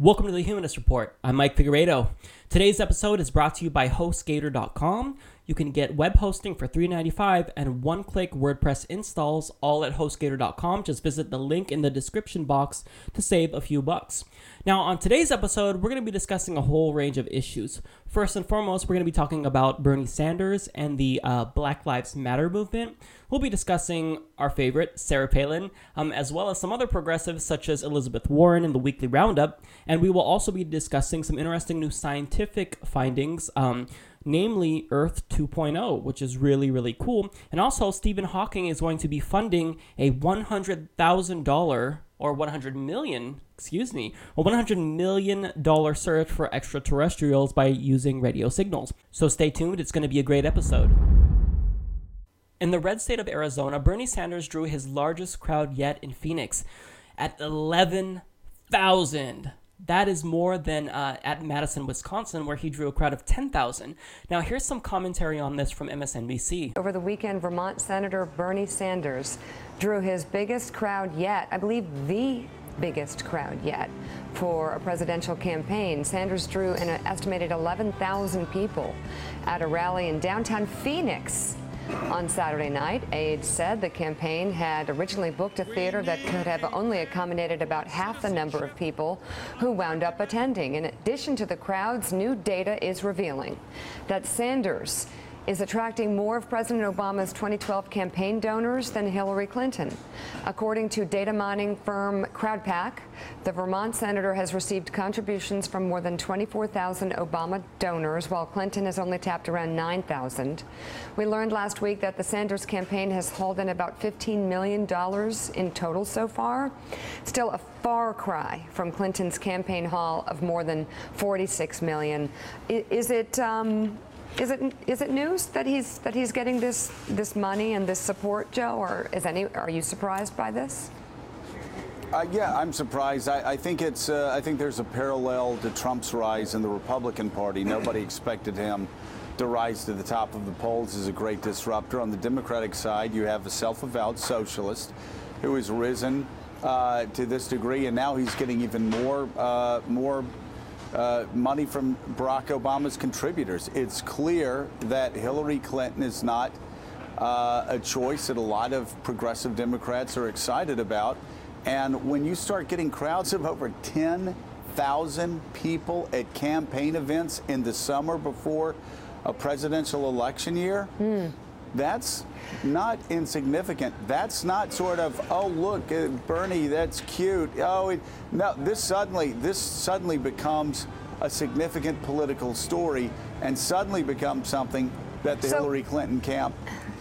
Welcome to the Humanist Report. I'm Mike Figueredo. Today's episode is brought to you by HostGator.com. You can get web hosting for $3.95 and one click WordPress installs all at HostGator.com. Just visit the link in the description box to save a few bucks. Now, on today's episode, we're going to be discussing a whole range of issues. First and foremost, we're going to be talking about Bernie Sanders and the uh, Black Lives Matter movement. We'll be discussing our favorite, Sarah Palin, um, as well as some other progressives such as Elizabeth Warren in the weekly roundup. And we will also be discussing some interesting new scientific findings. Um, namely Earth 2.0, which is really, really cool. And also, Stephen Hawking is going to be funding a $100,000 or 100 million, excuse me, a 100 million dollar search for extraterrestrials by using radio signals. So stay tuned, it's going to be a great episode. In the red state of Arizona, Bernie Sanders drew his largest crowd yet in Phoenix at 11,000. That is more than uh, at Madison, Wisconsin, where he drew a crowd of 10,000. Now, here's some commentary on this from MSNBC. Over the weekend, Vermont Senator Bernie Sanders drew his biggest crowd yet, I believe the biggest crowd yet for a presidential campaign. Sanders drew an estimated 11,000 people at a rally in downtown Phoenix on Saturday night, aides said the campaign had originally booked a theater that could have only accommodated about half the number of people who wound up attending. In addition to the crowds, new data is revealing that Sanders is attracting more of President Obama's 2012 campaign donors than Hillary Clinton. According to data mining firm Crowdpac, the Vermont senator has received contributions from more than 24,000 Obama donors, while Clinton has only tapped around 9,000. We learned last week that the Sanders campaign has hauled in about $15 million in total so far. Still a far cry from Clinton's campaign haul of more than 46 million. Is it um, is it is it news that he's that he's getting this this money and this support, Joe, or is any are you surprised by this? Uh, yeah, I'm surprised. I, I think it's uh, I think there's a parallel to Trump's rise in the Republican Party. Nobody expected him to rise to the top of the polls as a great disruptor. On the Democratic side, you have a self-avowed socialist who has risen uh, to this degree, and now he's getting even more uh, more uh, money from Barack Obama's contributors. It's clear that Hillary Clinton is not uh, a choice that a lot of progressive Democrats are excited about. And when you start getting crowds of over 10,000 people at campaign events in the summer before a presidential election year, mm. That's not insignificant. That's not sort of, oh, look, uh, Bernie, that's cute. Oh, it, no, this suddenly, this suddenly becomes a significant political story and suddenly becomes something that the so, Hillary Clinton camp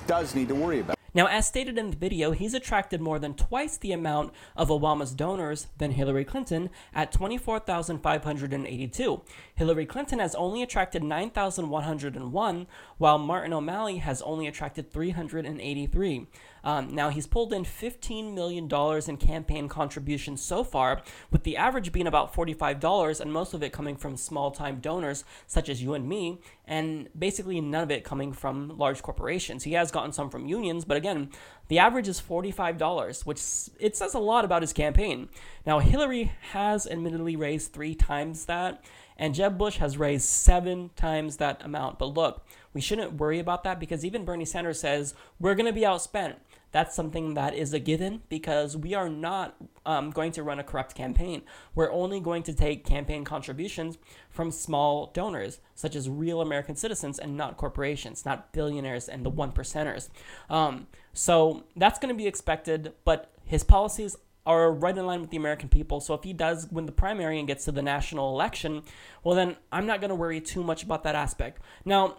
does need to worry about. Now, as stated in the video, he's attracted more than twice the amount of Obama's donors than Hillary Clinton at 24,582. Hillary Clinton has only attracted 9,101, while Martin O'Malley has only attracted 383. Um, now, he's pulled in $15 million in campaign contributions so far, with the average being about $45, and most of it coming from small time donors such as you and me, and basically none of it coming from large corporations. He has gotten some from unions, but again, the average is $45, which it says a lot about his campaign. Now, Hillary has admittedly raised three times that, and Jeb Bush has raised seven times that amount. But look, we shouldn't worry about that because even Bernie Sanders says we're going to be outspent that's something that is a given because we are not um, going to run a corrupt campaign. We're only going to take campaign contributions from small donors, such as real American citizens and not corporations, not billionaires and the one percenters. Um, so that's going to be expected, but his policies are right in line with the American people. So if he does win the primary and gets to the national election, well, then I'm not going to worry too much about that aspect. Now,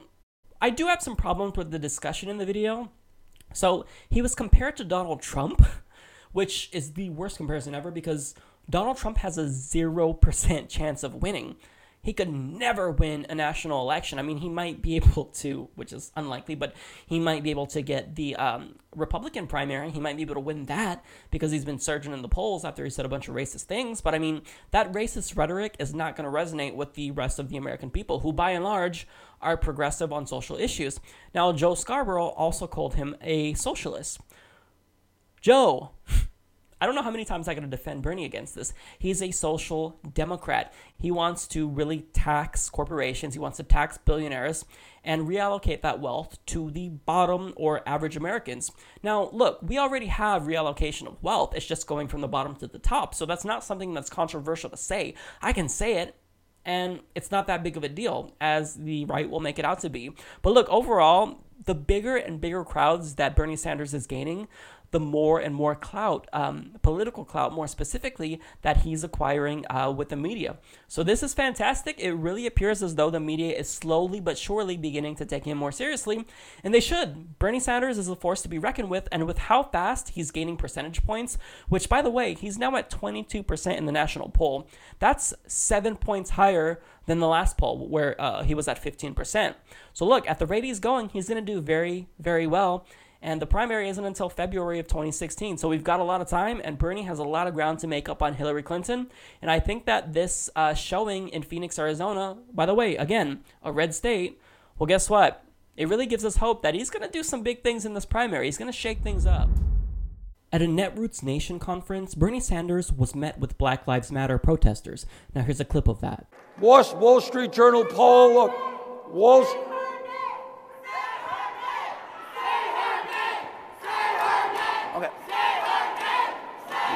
I do have some problems with the discussion in the video so he was compared to Donald Trump, which is the worst comparison ever because Donald Trump has a 0% chance of winning. He could never win a national election. I mean, he might be able to, which is unlikely, but he might be able to get the um, Republican primary. He might be able to win that because he's been surging in the polls after he said a bunch of racist things. But I mean, that racist rhetoric is not going to resonate with the rest of the American people, who by and large are progressive on social issues. Now, Joe Scarborough also called him a socialist. Joe, I don't know how many times I got to defend Bernie against this. He's a social democrat. He wants to really tax corporations, he wants to tax billionaires and reallocate that wealth to the bottom or average Americans. Now, look, we already have reallocation of wealth. It's just going from the bottom to the top. So that's not something that's controversial to say. I can say it and it's not that big of a deal as the right will make it out to be. But look, overall, the bigger and bigger crowds that Bernie Sanders is gaining, the more and more clout, um, political clout more specifically, that he's acquiring uh, with the media. So this is fantastic. It really appears as though the media is slowly but surely beginning to take him more seriously, and they should. Bernie Sanders is a force to be reckoned with, and with how fast he's gaining percentage points, which, by the way, he's now at 22% in the national poll. That's seven points higher than the last poll, where uh, he was at 15%. So look, at the rate he's going, he's going to do very, very well. And the primary isn't until February of 2016. So we've got a lot of time, and Bernie has a lot of ground to make up on Hillary Clinton. And I think that this uh, showing in Phoenix, Arizona, by the way, again, a red state, well, guess what? It really gives us hope that he's going to do some big things in this primary. He's going to shake things up. At a Netroots Nation conference, Bernie Sanders was met with Black Lives Matter protesters. Now, here's a clip of that. Wall Street Journal poll, Wall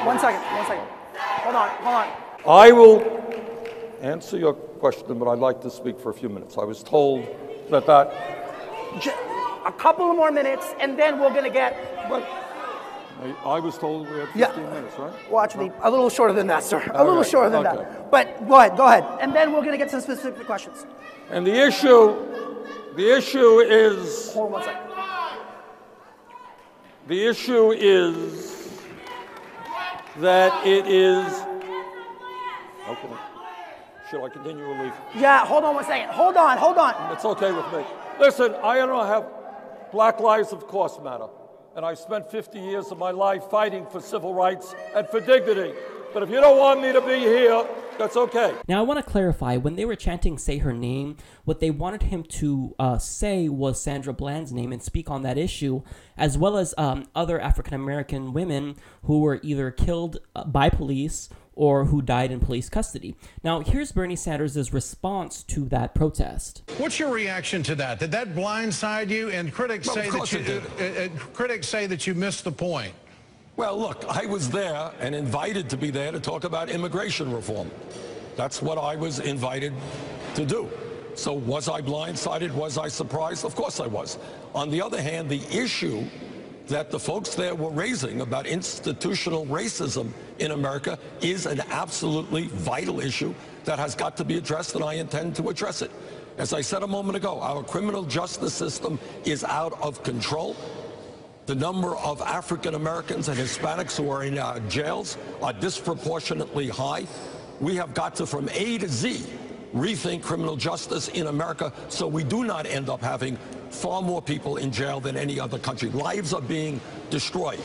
One second, one second. Hold on, hold on. I will answer your question, but I'd like to speak for a few minutes. I was told that that. A couple more minutes, and then we're gonna get. But I, was told we had 15 Yeah. minutes, right? Watch me. A little shorter than that, sir. A little shorter than okay. that. But go ahead, go ahead. And then we're gonna get to specific questions. And the issue, the issue is, Hold on one second. the issue is that it is. Okay. Should I continue or leave? Yeah, hold on one second. Hold on, hold on. It's okay with me. Listen, I don't have black lives, of course, matter. And I spent 50 years of my life fighting for civil rights and for dignity. But if you don't want me to be here, that's okay. Now, I want to clarify when they were chanting Say Her Name, what they wanted him to uh, say was Sandra Bland's name and speak on that issue, as well as um, other African American women who were either killed uh, by police or who died in police custody. Now, here's Bernie Sanders' response to that protest. What's your reaction to that? Did that blindside you? And critics Well, say that you uh, uh, critics say that you missed the point. Well, look, I was there and invited to be there to talk about immigration reform. That's what I was invited to do. So was I blindsided? Was I surprised? Of course I was. On the other hand, the issue that the folks there were raising about institutional racism in America is an absolutely vital issue that has got to be addressed, and I intend to address it. As I said a moment ago, our criminal justice system is out of control. The number of African Americans and Hispanics who are in our jails are disproportionately high. We have got to, from A to Z, rethink criminal justice in America so we do not end up having far more people in jail than any other country. Lives are being destroyed,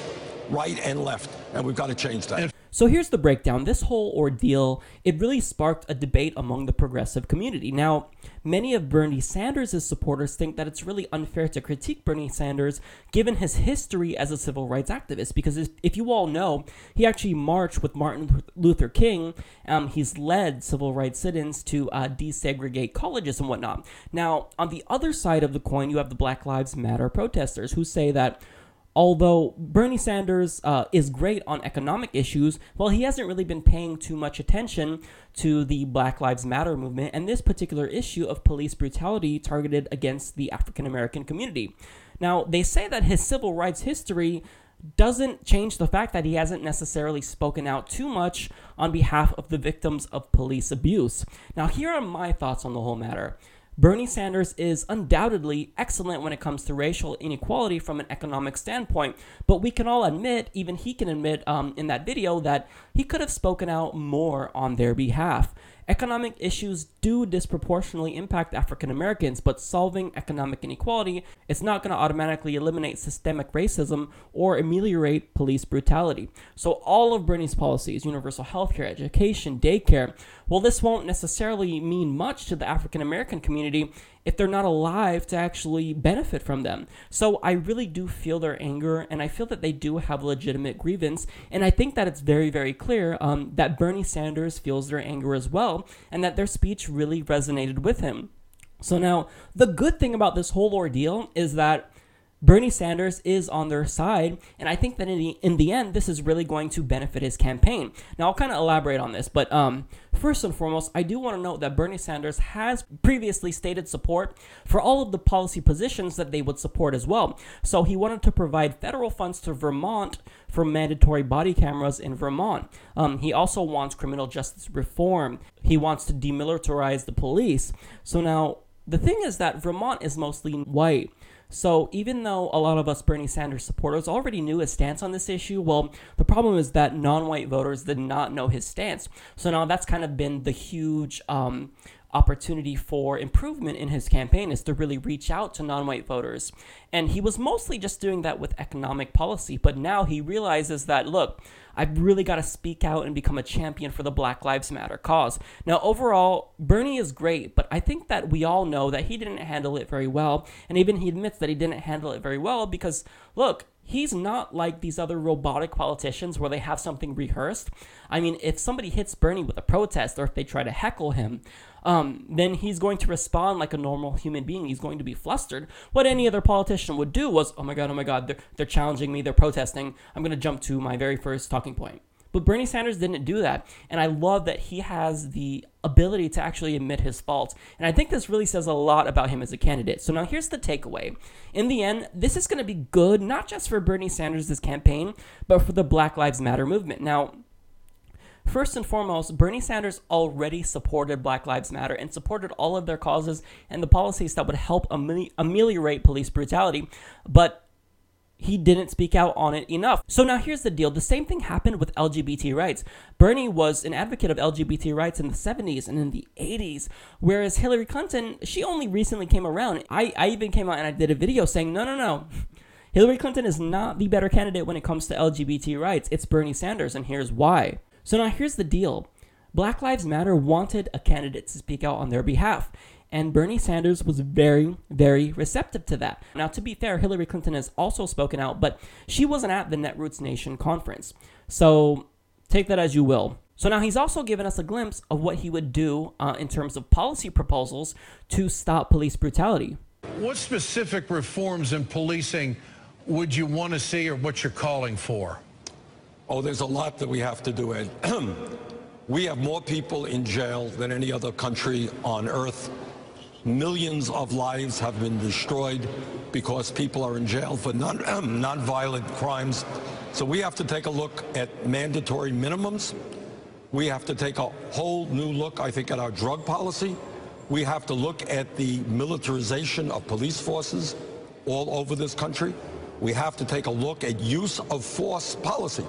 right and left, and we've got to change that. So here's the breakdown. This whole ordeal, it really sparked a debate among the progressive community. Now, many of Bernie Sanders' supporters think that it's really unfair to critique Bernie Sanders given his history as a civil rights activist. Because if, you all know, he actually marched with Martin Luther King. Um, he's led civil rights sit-ins to uh, desegregate colleges and whatnot. Now, on the other side of the coin, you have the Black Lives Matter protesters who say that although Bernie Sanders uh, is great on economic issues, well, he hasn't really been paying too much attention to the Black Lives Matter movement and this particular issue of police brutality targeted against the African American community. Now, they say that his civil rights history doesn't change the fact that he hasn't necessarily spoken out too much on behalf of the victims of police abuse. Now, here are my thoughts on the whole matter. Bernie Sanders is undoubtedly excellent when it comes to racial inequality from an economic standpoint, but we can all admit, even he can admit um, in that video, that he could have spoken out more on their behalf. Economic issues do disproportionately impact African Americans, but solving economic inequality is not going to automatically eliminate systemic racism or ameliorate police brutality. So, all of Bernie's policies universal healthcare, education, daycare well, this won't necessarily mean much to the African American community if they're not alive to actually benefit from them. So I really do feel their anger, and I feel that they do have legitimate grievance. And I think that it's very, very clear um, that Bernie Sanders feels their anger as well, and that their speech really resonated with him. So now, the good thing about this whole ordeal is that Bernie Sanders is on their side, and I think that in the in the end, this is really going to benefit his campaign. Now, I'll kind of elaborate on this, but um, first and foremost, I do want to note that Bernie Sanders has previously stated support for all of the policy positions that they would support as well. So he wanted to provide federal funds to Vermont for mandatory body cameras in Vermont. Um, he also wants criminal justice reform. He wants to demilitarize the police. So now. The thing is that Vermont is mostly white. So even though a lot of us Bernie Sanders supporters already knew his stance on this issue, well, the problem is that non-white voters did not know his stance. So now that's kind of been the huge um, opportunity for improvement in his campaign is to really reach out to non-white voters. And he was mostly just doing that with economic policy, but now he realizes that look, I've really got to speak out and become a champion for the Black Lives Matter cause. Now, overall, Bernie is great, but I think that we all know that he didn't handle it very well. And even he admits that he didn't handle it very well because, look, he's not like these other robotic politicians where they have something rehearsed. I mean, if somebody hits Bernie with a protest or if they try to heckle him, um, then he's going to respond like a normal human being. He's going to be flustered. What any other politician would do was, oh my God, oh my God, they're, they're challenging me, they're protesting. I'm going to jump to my very first talking point. But Bernie Sanders didn't do that. And I love that he has the ability to actually admit his faults. And I think this really says a lot about him as a candidate. So now here's the takeaway. In the end, this is going to be good, not just for Bernie Sanders' campaign, but for the Black Lives Matter movement. Now, First and foremost, Bernie Sanders already supported Black Lives Matter and supported all of their causes and the policies that would help ameliorate police brutality. But he didn't speak out on it enough. So now here's the deal. The same thing happened with LGBT rights. Bernie was an advocate of LGBT rights in the 70s and in the 80s, whereas Hillary Clinton, she only recently came around. I, I even came out and I did a video saying, no, no, no. Hillary Clinton is not the better candidate when it comes to LGBT rights. It's Bernie Sanders, and here's why. So now here's the deal Black Lives Matter wanted a candidate to speak out on their behalf. And Bernie Sanders was very, very receptive to that. Now, to be fair, Hillary Clinton has also spoken out, but she wasn't at the Netroots Nation conference. So take that as you will. So now he's also given us a glimpse of what he would do uh, in terms of policy proposals to stop police brutality. What specific reforms in policing would you want to see or what you're calling for? Oh, there's a lot that we have to do, Ed. we have more people in jail than any other country on earth. Millions of lives have been destroyed because people are in jail for non, nonviolent crimes. So we have to take a look at mandatory minimums. We have to take a whole new look, I think, at our drug policy. We have to look at the militarization of police forces all over this country. We have to take a look at use of force policy.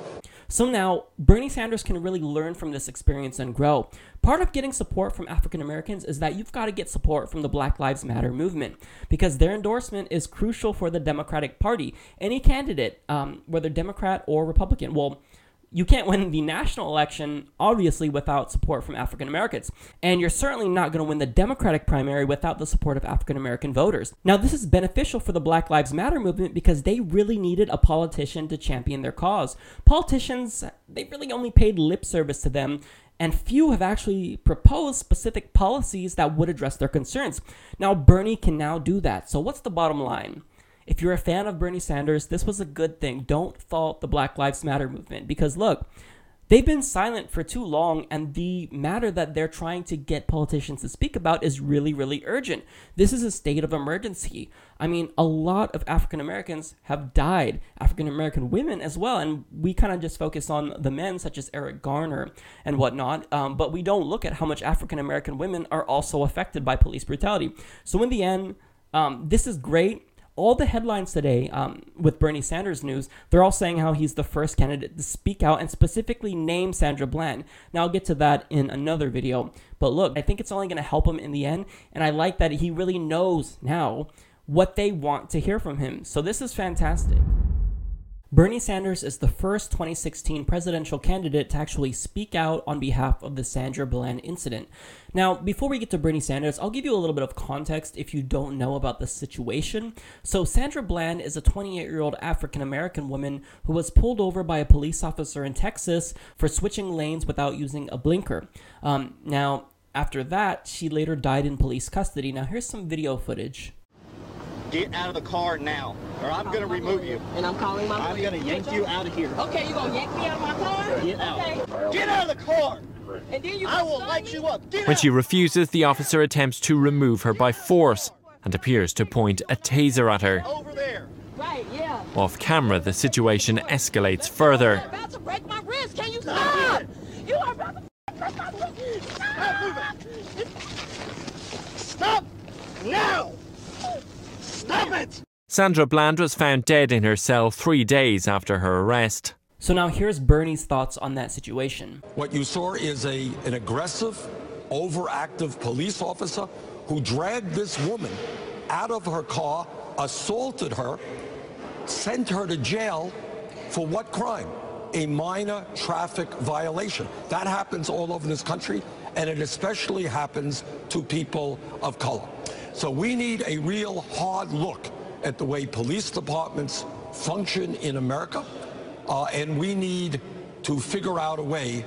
So now, Bernie Sanders can really learn from this experience and grow. Part of getting support from African Americans is that you've got to get support from the Black Lives Matter movement because their endorsement is crucial for the Democratic Party. Any candidate, um, whether Democrat or Republican, well, you can't win the national election, obviously, without support from African Americans. And you're certainly not going to win the Democratic primary without the support of African American voters. Now, this is beneficial for the Black Lives Matter movement because they really needed a politician to champion their cause. Politicians, they really only paid lip service to them and few have actually proposed specific policies that would address their concerns. Now, Bernie can now do that. So, what's the bottom line? If you're a fan of Bernie Sanders, this was a good thing. Don't fault the Black Lives Matter movement because look, they've been silent for too long, and the matter that they're trying to get politicians to speak about is really, really urgent. This is a state of emergency. I mean, a lot of African Americans have died, African American women as well, and we kind of just focus on the men, such as Eric Garner and whatnot, um, but we don't look at how much African American women are also affected by police brutality. So, in the end, um, this is great all the headlines today um, with Bernie Sanders news, they're all saying how he's the first candidate to speak out and specifically name Sandra Bland. Now, I'll get to that in another video. But look, I think it's only going to help him in the end. And I like that he really knows now what they want to hear from him. So this is fantastic. Bernie Sanders is the first 2016 presidential candidate to actually speak out on behalf of the Sandra Bland incident. Now, before we get to Bernie Sanders, I'll give you a little bit of context if you don't know about the situation. So, Sandra Bland is a 28 year old African American woman who was pulled over by a police officer in Texas for switching lanes without using a blinker. Um, now, after that, she later died in police custody. Now, here's some video footage. Get out of the car now, or I'm going to remove you. And I'm calling my I'm going to yank you out of here. Okay, you're gonna yank me out of my car? Get out. Okay. Get out of the car. And then you I will light me? you up. Get When out. she refuses, the officer attempts to remove her by force and appears to point a taser at her. Over there. Right, yeah. Off camera, the situation escalates further. You're about to break my wrist. Can you stop? You are about to break my wrist. Stop. Stop now. Stop it. Sandra Bland was found dead in her cell three days after her arrest. So, now here's Bernie's thoughts on that situation. What you saw is a an aggressive, overactive police officer who dragged this woman out of her car, assaulted her, sent her to jail for what crime? A minor traffic violation. That happens all over this country, and it especially happens to people of color. So we need a real hard look at the way police departments function in America, uh, and we need to figure out a way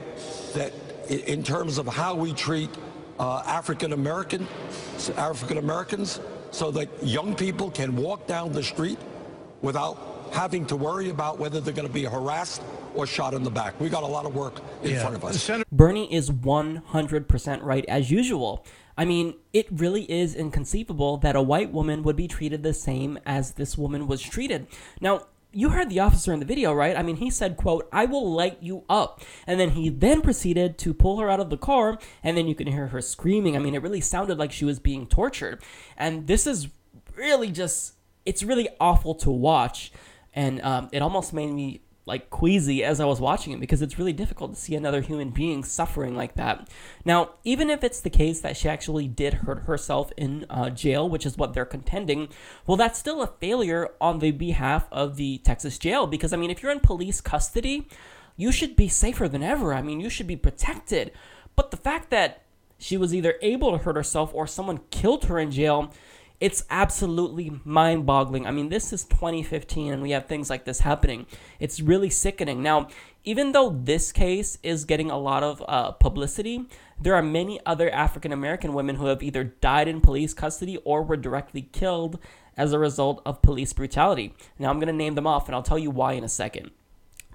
that, in terms of how we treat uh, African American African Americans, so that young people can walk down the street without having to worry about whether they're going to be harassed or shot in the back. We got a lot of work in front of us. Bernie is 100% right as usual. I mean, it really is inconceivable that a white woman would be treated the same as this woman was treated. Now, you heard the officer in the video, right? I mean, he said, quote, I will light you up. And then he then proceeded to pull her out of the car, and then you can hear her screaming. I mean, it really sounded like she was being tortured. And this is really just, it's really awful to watch. And um, it almost made me like queasy as I was watching it because it's really difficult to see another human being suffering like that. Now, even if it's the case that she actually did hurt herself in uh, jail, which is what they're contending, well, that's still a failure on the behalf of the Texas jail because, I mean, if you're in police custody, you should be safer than ever. I mean, you should be protected. But the fact that she was either able to hurt herself or someone killed her in jail it's absolutely mind boggling. I mean, this is 2015 and we have things like this happening. It's really sickening. Now, even though this case is getting a lot of uh, publicity, there are many other African American women who have either died in police custody or were directly killed as a result of police brutality. Now, I'm going to name them off and I'll tell you why in a second.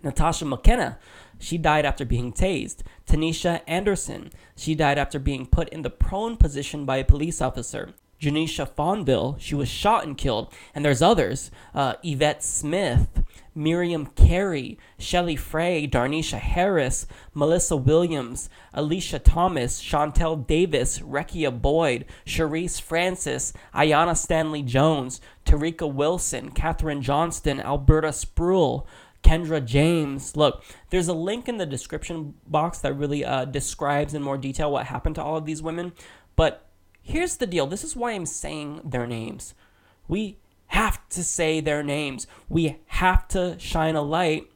Natasha McKenna, she died after being tased. Tanisha Anderson, she died after being put in the prone position by a police officer. Janisha Fonville, she was shot and killed. And there's others uh, Yvette Smith, Miriam Carey, Shelley Frey, Darnisha Harris, Melissa Williams, Alesia Thomas, Shantel Davis, Rekia Boyd, Sharice Francis, Aiyana Stanley Jones, Tarika Wilson, Katherine Johnston, Alberta Spruill, Kendra James. Look, there's a link in the description box that really uh, describes in more detail what happened to all of these women. But here's the deal this is why I'm saying their names. We have to say their names, we have to shine a light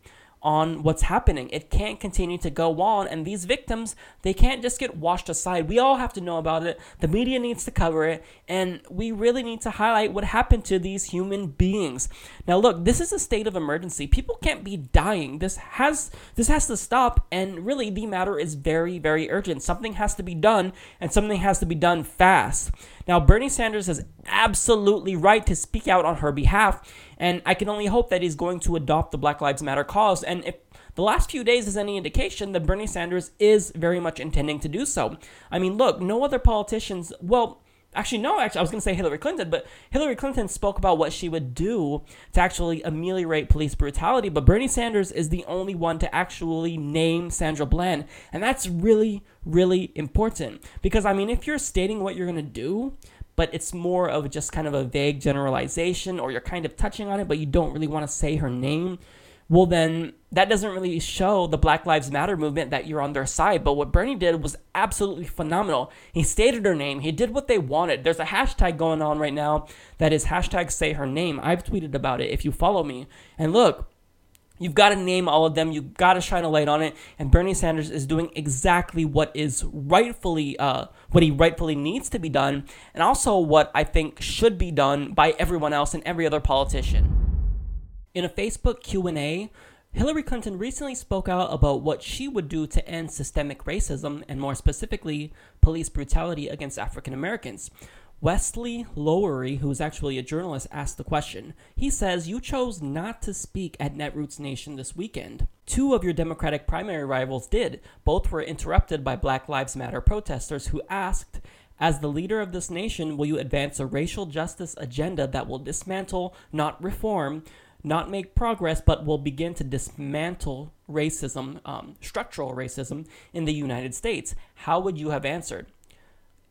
on what's happening. It can't continue to go on and these victims, they can't just get washed aside. We all have to know about it. The media needs to cover it and we really need to highlight what happened to these human beings. Now look, this is a state of emergency. People can't be dying. This has this has to stop and really the matter is very very urgent. Something has to be done and something has to be done fast. Now Bernie Sanders is absolutely right to speak out on her behalf and I can only hope that he's going to adopt the Black Lives Matter cause. And if the last few days is any indication, that Bernie Sanders is very much intending to do so. I mean, look, no other politicians, well, actually, no, actually, I was going to say Hillary Clinton, but Hillary Clinton spoke about what she would do to actually ameliorate police brutality. But Bernie Sanders is the only one to actually name Sandra Bland. And that's really, really important. Because, I mean, if you're stating what you're going to do, but it's more of just kind of a vague generalization or you're kind of touching on it but you don't really want to say her name. Well then that doesn't really show the black lives matter movement that you're on their side but what bernie did was absolutely phenomenal. He stated her name he did what they wanted. There's a hashtag going on right now that is hashtag say her name. I've tweeted about it if you follow me. And look You've got to name all of them. You've got to shine a light on it. And Bernie Sanders is doing exactly what is rightfully, uh, what he rightfully needs to be done, and also what I think should be done by everyone else and every other politician. In a Facebook Q&A, Hillary Clinton recently spoke out about what she would do to end systemic racism and more specifically police brutality against African Americans. Wesley Lowery, who is actually a journalist, asked the question. He says, You chose not to speak at Netroots Nation this weekend. Two of your Democratic primary rivals did. Both were interrupted by Black Lives Matter protesters who asked, as the leader of this nation, will you advance a racial justice agenda that will dismantle, not reform, not make progress, but will begin to dismantle racism, um, structural racism in the United States? How would you have answered?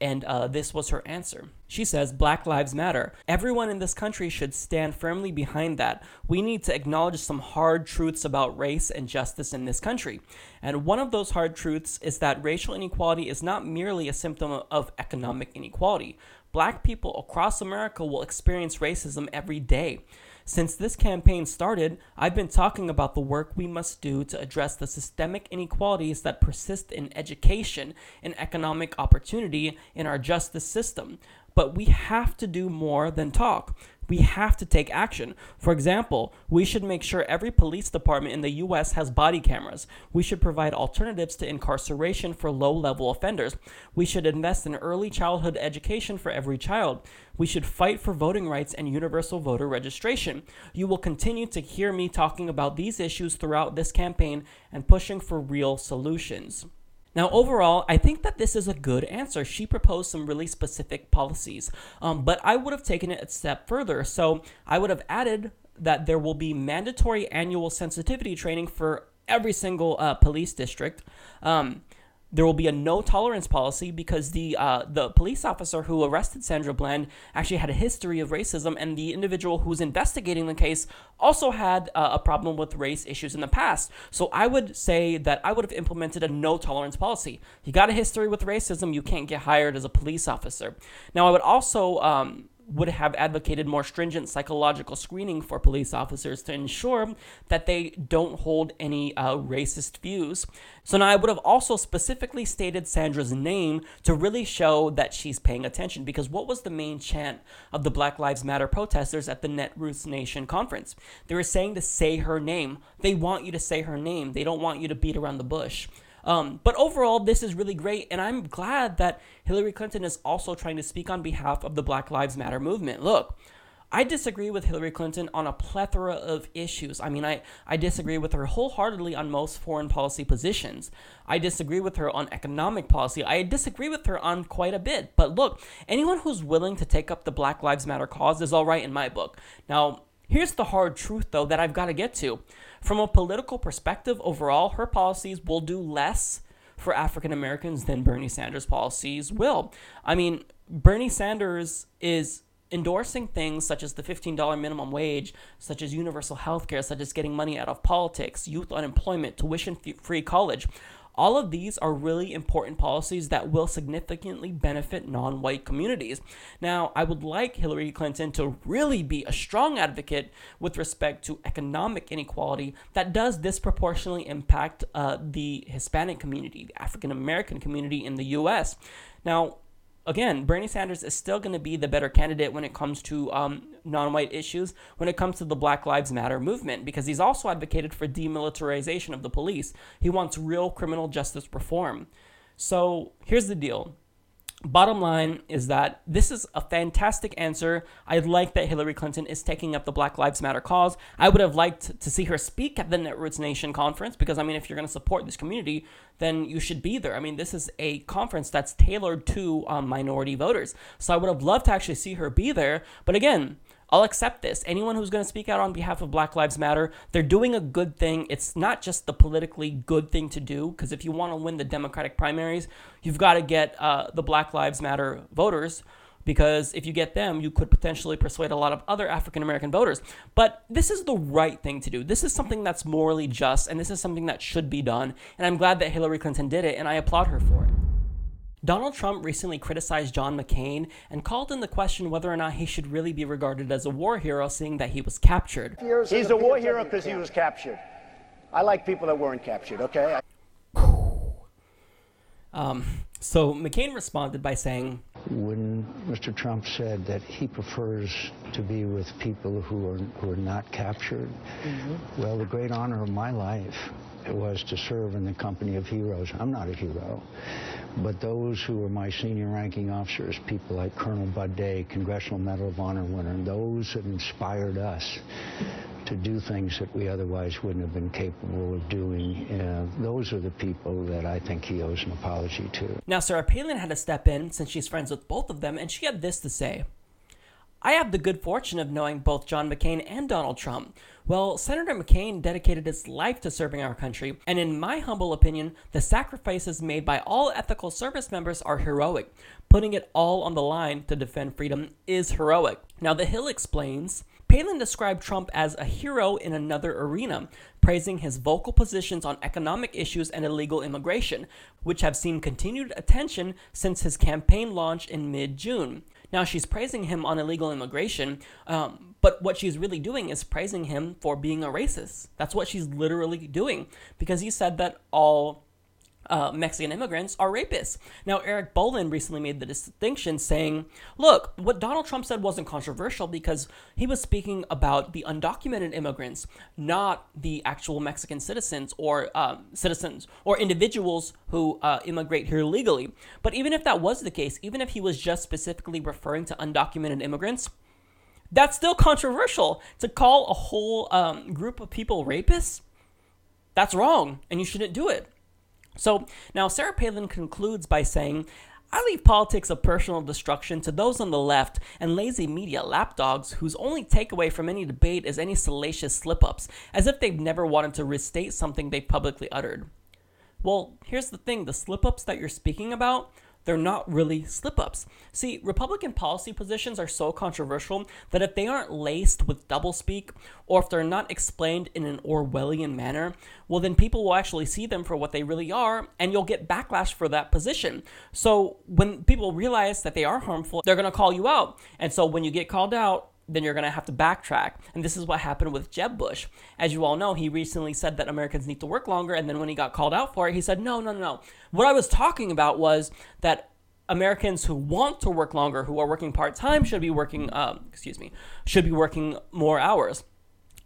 And uh, this was her answer. She says, Black Lives Matter. Everyone in this country should stand firmly behind that. We need to acknowledge some hard truths about race and justice in this country. And one of those hard truths is that racial inequality is not merely a symptom of economic inequality. Black people across America will experience racism every day. Since this campaign started, I've been talking about the work we must do to address the systemic inequalities that persist in education and economic opportunity in our justice system. But we have to do more than talk we have to take action. For example, we should make sure every police department in the US has body cameras. We should provide alternatives to incarceration for low level offenders. We should invest in early childhood education for every child. We should fight for voting rights and universal voter registration. You will continue to hear me talking about these issues throughout this campaign and pushing for real solutions. Now, overall, I think that this is a good answer. She proposed some really specific policies, um, but I would have taken it a step further. So I would have added that there will be mandatory annual sensitivity training for every single uh, police district. Um, there will be a no tolerance policy because the uh, the police officer who arrested Sandra Bland actually had a history of racism, and the individual who's investigating the case also had uh, a problem with race issues in the past. So I would say that I would have implemented a no tolerance policy. You got a history with racism, you can't get hired as a police officer. Now I would also um, would have advocated more stringent psychological screening for police officers to ensure that they don't hold any uh, racist views. So now I would have also specifically stated Sandra's name to really show that she's paying attention because what was the main chant of the Black Lives Matter protesters at the Netroots Nation conference? They were saying to say her name. They want you to say her name. They don't want you to beat around the bush. Um, but overall, this is really great, and I'm glad that Hillary Clinton is also trying to speak on behalf of the Black Lives Matter movement. Look, I disagree with Hillary Clinton on a plethora of issues. I mean, I, I disagree with her wholeheartedly on most foreign policy positions. I disagree with her on economic policy. I disagree with her on quite a bit. But look, anyone who's willing to take up the Black Lives Matter cause is all right in my book. Now, here's the hard truth, though, that I've got to get to. From a political perspective, overall, her policies will do less for African Americans than Bernie Sanders' policies will. I mean, Bernie Sanders is endorsing things such as the $15 minimum wage, such as universal health care, such as getting money out of politics, youth unemployment, tuition free college. All of these are really important policies that will significantly benefit non white communities. Now, I would like Hillary Clinton to really be a strong advocate with respect to economic inequality that does disproportionately impact uh, the Hispanic community, the African American community in the US. Now, again, Bernie Sanders is still going to be the better candidate when it comes to um, non white issues, when it comes to the Black Lives Matter movement, because he's also advocated for demilitarization of the police. He wants real criminal justice reform. So here's the deal Bottom line is that this is a fantastic answer. I like that Hillary Clinton is taking up the Black Lives Matter cause. I would have liked to see her speak at the Netroots Nation conference because, I mean, if you're going to support this community, then you should be there. I mean, this is a conference that's tailored to um, minority voters. So I would have loved to actually see her be there. But again, I'll accept this. Anyone who's going to speak out on behalf of Black Lives Matter, they're doing a good thing. It's not just the politically good thing to do, because if you want to win the Democratic primaries, you've got to get uh, the Black Lives Matter voters. Because if you get them, you could potentially persuade a lot of other African American voters. But this is the right thing to do. This is something that's morally just, and this is something that should be done. And I'm glad that Hillary Clinton did it, and I applaud her for it. Donald Trump recently criticized John McCain and called into question whether or not he should really be regarded as a war hero, seeing that he was captured. He's a war hero because he was captured. I like people that weren't captured, okay? Um, so McCain responded by saying, When Mr. Trump said that he prefers to be with people who are, who are not captured, Mm-hmm. well, the great honor of my life was to serve in the company of heroes. I'm not a hero, but those who were my senior ranking officers, people like Colonel Bud Day, Congressional Medal of Honor winner, those that inspired us to do things that we otherwise wouldn't have been capable of doing. Uh, those are the people that I think he owes an apology to. Now, Sarah Palin had to step in since she's friends with both of them, and she had this to say I have the good fortune of knowing both John McCain and Donald Trump. Well, Senator McCain dedicated his life to serving our country, and in my humble opinion, the sacrifices made by all ethical service members are heroic. Putting it all on the line to defend freedom is heroic. Now, The Hill explains. Palin described Trump as a hero in another arena, praising his vocal positions on economic issues and illegal immigration, which have seen continued attention since his campaign launch in mid June. Now, she's praising him on illegal immigration, um, but what she's really doing is praising him for being a racist. That's what she's literally doing, because he said that all uh, Mexican immigrants are rapists. Now, Eric Bolling recently made the distinction saying, look, what Donald Trump said wasn't controversial because he was speaking about the undocumented immigrants, not the actual Mexican citizens or um, citizens or individuals who uh, immigrate here legally. But even if that was the case, even if he was just specifically referring to undocumented immigrants, that's still controversial. To call a whole um, group of people rapists, that's wrong, and you shouldn't do it. So now Sarah Palin concludes by saying, I leave politics of personal destruction to those on the left and lazy media lapdogs whose only takeaway from any debate is any salacious slip ups, as if they've never wanted to restate something they've publicly uttered. Well, here's the thing the slip ups that you're speaking about, they're not really slip ups. See, Republican policy positions are so controversial that if they aren't laced with doublespeak, or if they're not explained in an Orwellian manner, well, then people will actually see them for what they really are, and you'll get backlash for that position. So when people realize that they are harmful, they're going to call you out. And so when you get called out, then you're going to have to backtrack. And this is what happened with Jeb Bush. As you all know, he recently said that Americans need to work longer. And then when he got called out for it, he said, no, no, no, no. What I was talking about was that Americans who want to work longer, who are working part time, should be working, um, excuse me, should be working more hours.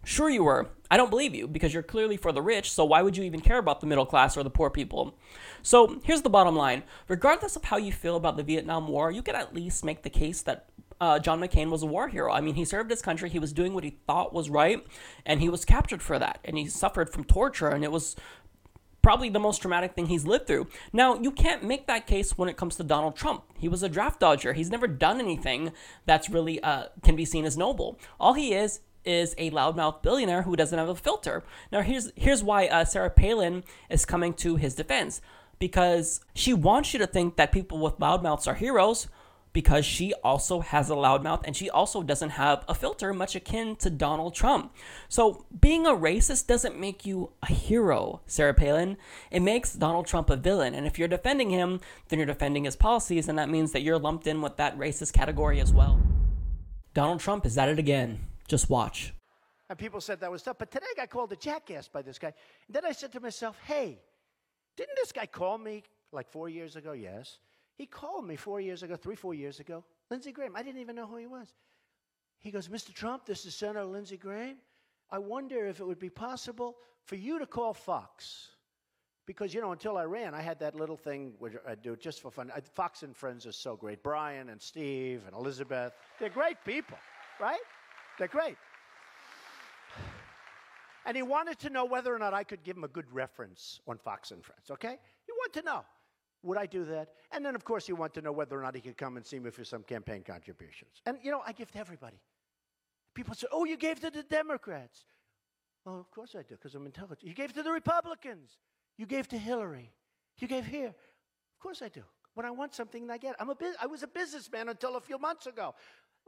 Sure, you were. I don't believe you because you're clearly for the rich, so why would you even care about the middle class or the poor people? So here's the bottom line regardless of how you feel about the Vietnam War, you can at least make the case that uh, John McCain was a war hero. I mean, he served his country, he was doing what he thought was right, and he was captured for that, and he suffered from torture, and it was probably the most traumatic thing he's lived through. Now, you can't make that case when it comes to Donald Trump. He was a draft dodger. He's never done anything that's really uh, can be seen as noble. All he is is a loudmouth billionaire who doesn't have a filter. Now, here's here's why uh, Sarah Palin is coming to his defense because she wants you to think that people with loudmouths are heroes because she also has a loudmouth and she also doesn't have a filter much akin to Donald Trump. So, being a racist doesn't make you a hero, Sarah Palin. It makes Donald Trump a villain. And if you're defending him, then you're defending his policies, and that means that you're lumped in with that racist category as well. Donald Trump is at it again. Just watch. And people said that was tough. But today I got called a jackass by this guy. And then I said to myself, hey, didn't this guy call me like four years ago? Yes. He called me four years ago, three, four years ago. Lindsey Graham. I didn't even know who he was. He goes, Mr. Trump, this is Senator Lindsey Graham. I wonder if it would be possible for you to call Fox. Because, you know, until I ran, I had that little thing which I do it just for fun. Fox and Friends are so great. Brian and Steve and Elizabeth, they're great people, right? They're great. And he wanted to know whether or not I could give him a good reference on Fox and Friends, okay? He wanted to know. Would I do that? And then, of course, you want to know whether or not he could come and see me for some campaign contributions. And, you know, I give to everybody. People say, oh, you gave to the Democrats. Well, of course I do, because I'm intelligent. You gave to the Republicans. You gave to Hillary. You gave here. Of course I do. When I want something, I get it. I'm a bus- I was a businessman until a few months ago.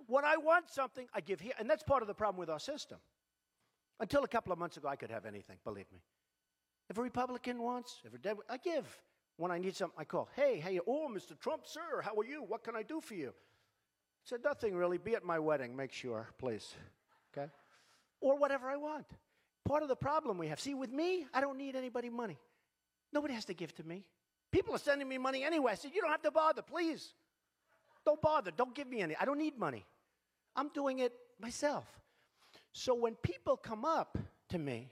When I want something, I give here. And that's part of the problem with our system. Until a couple of months ago, I could have anything, believe me. If a Republican wants, if a Democrat, I give. When I need something, I call. Hey, hey, oh, Mr. Trump, sir, how are you? What can I do for you? I said, nothing really. Be at my wedding, make sure, please. Okay? Or whatever I want. part of the problem we have. See, with me, I don't need anybody money. Nobody has to give to me. People are sending me money anyway. I said, You don't have to bother, please. Don't bother. Don't give me any. I don't need money. I'm doing it myself. So when people come up to me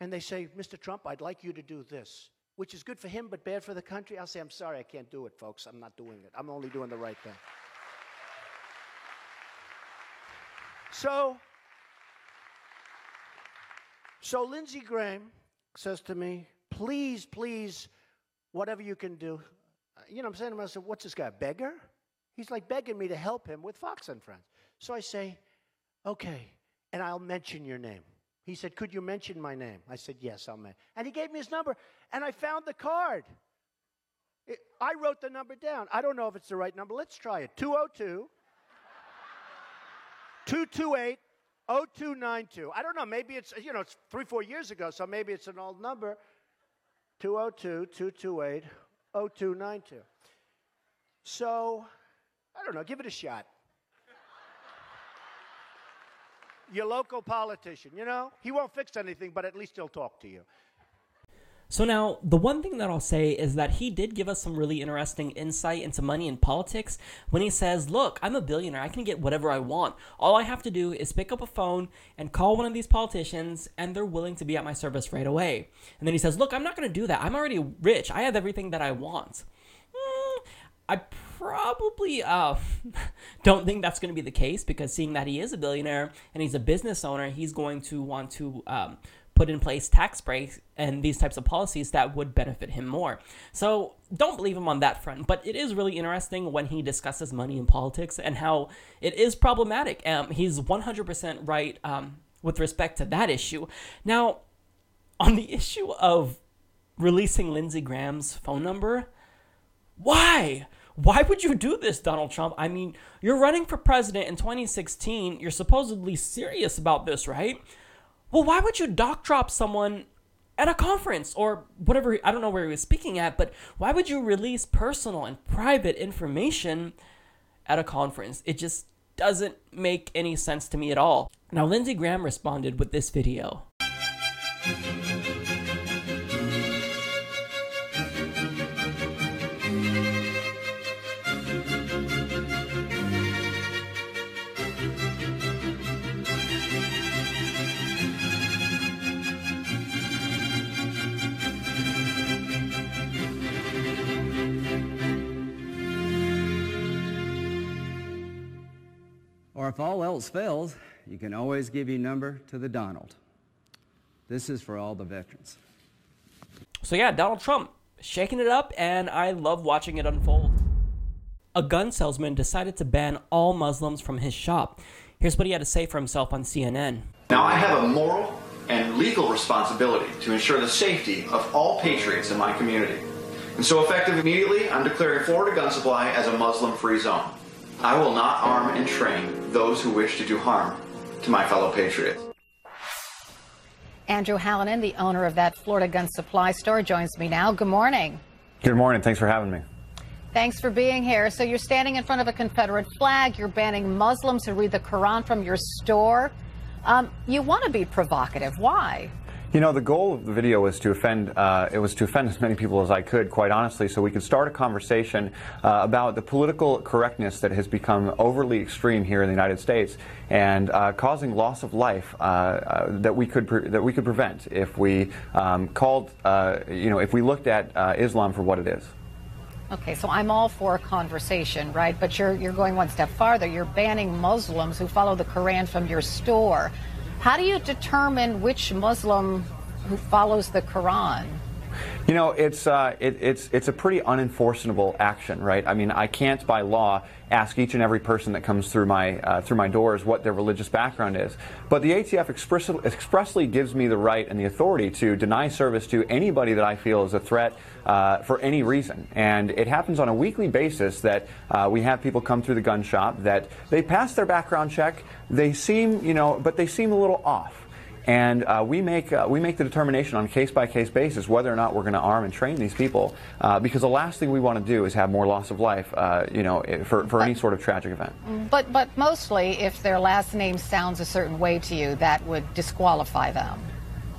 and they say, Mr. Trump, I'd like you to do this, which is good for him but bad for the country, I'll say, I'm sorry, I can't do it, folks. I'm not doing it. I'm only doing the right thing. So, so Lindsey Graham says to me, please, please, whatever you can do. You know I'm saying to myself, what's this guy, beggar? He's like begging me to help him with Fox and Friends. So I say, okay, and I'll mention your name. He said, Could you mention my name? I said, Yes, I'll mention. And he gave me his number, and I found the card. It, I wrote the number down. I don't know if it's the right number. Let's try it 202 228 0292. I don't know. Maybe it's, you know, it's three, four years ago, so maybe it's an old number. 202 228 0292. So, I don't know. Give it a shot your local politician. You know, he won't fix anything, but at least he'll talk to you. So now, the one thing that I'll say is that he did give us some really interesting insight into money and politics when he says, Look, I'm a billionaire. I can get whatever I want. All I have to do is pick up a phone and call one of these politicians, and they're willing to be at my service right away. And then he says, Look, I'm not going to do that. I'm already rich. I have everything that I want. Mm, I probably uh, don't think that's going to be the case because seeing that he is a billionaire and he's a business owner, he's going to want to um, put in place tax breaks and these types of policies that would benefit him more. So don't believe him on that front. But it is really interesting when he discusses money in politics and how it is problematic. Um, he's 100% right um, with respect to that issue. Now, on the issue of releasing Lindsey Graham's phone number, why? Why would you do this, Donald Trump? I mean, you're running for president in 2016. You're supposedly serious about this, right? Well, why would you doc drop someone at a conference or whatever? I don't know where he was speaking at, but why would you release personal and private information at a conference? It just doesn't make any sense to me at all. Now, Lindsey Graham responded with this video. Or if all else fails, you can always give your number to the Donald. This is for all the veterans. So, yeah, Donald Trump shaking it up, and I love watching it unfold. A gun salesman decided to ban all Muslims from his shop. Here's what he had to say for himself on CNN. Now, I have a moral and legal responsibility to ensure the safety of all patriots in my community. And so, effective immediately, I'm declaring Florida Gun Supply as a Muslim free zone. I will not arm and train those who wish to do harm to my fellow patriots. Andrew Hallinan, the owner of that Florida gun supply store, joins me now. Good morning. Good morning. Thanks for having me. Thanks for being here. So you're standing in front of a Confederate flag. You're banning Muslims who read the Quran from your store. Um, you want to be provocative. Why? You know, the goal of the video was to offend. Uh, it was to offend as many people as I could, quite honestly, so we could start a conversation uh, about the political correctness that has become overly extreme here in the United States and uh, causing loss of life uh, uh, that we could that we could prevent if we um, called. Uh, you know, if we looked at Islam for what it is. Okay, so I'm all for a conversation, right? But you're you're going one step farther. You're banning Muslims who follow the Quran from your store. How do you determine which Muslim who follows the Quran? You know, it's uh, it, it's it's a pretty unenforceable action, right? I mean, I can't by law ask each and every person that comes through my uh, through my doors what their religious background is. But the ATF express, expressly gives me the right and the authority to deny service to anybody that I feel is a threat uh, for any reason. And it happens on a weekly basis that uh, we have people come through the gun shop that they pass their background check. They seem, you know, but they seem a little off. And uh, we make uh, we make the determination on a case by case basis whether or not we're going to arm and train these people. Uh, because the last thing we want to do is have more loss of life, uh, you know, for, for any sort of tragic event. But but mostly, if their last name sounds a certain way to you, that would disqualify them.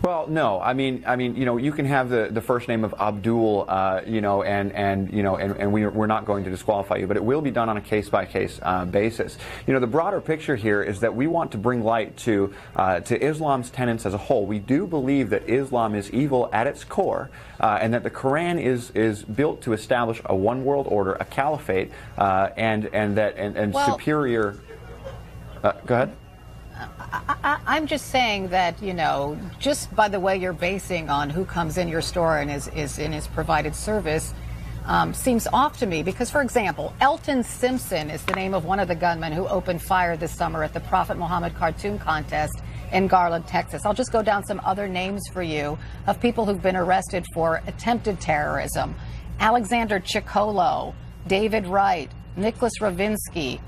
Well, no. I mean, I mean, you know, you can have the, the first name of Abdul, uh, you know, and, and you know, and, and we, we're not going to disqualify you, but it will be done on a case by case basis. You know, the broader picture here is that we want to bring light to uh, to Islam's tenets as a whole. We do believe that Islam is evil at its core, uh, and that the Quran is is built to establish a one world order, a caliphate, uh, and and that and, and Well- superior. Uh, go ahead. I, I'm just saying that, you know, just by the way you're basing on who comes in your store and is, is in his provided service, um, seems off to me. Because, for example, Elton Simpson is the name of one of the gunmen who opened fire this summer at the Prophet Muhammad cartoon contest in Garland, Texas. I'll just go down some other names for you of people who've been arrested for attempted terrorism. Alexander Ciccolo, David Wright, Nicholas Rovinski,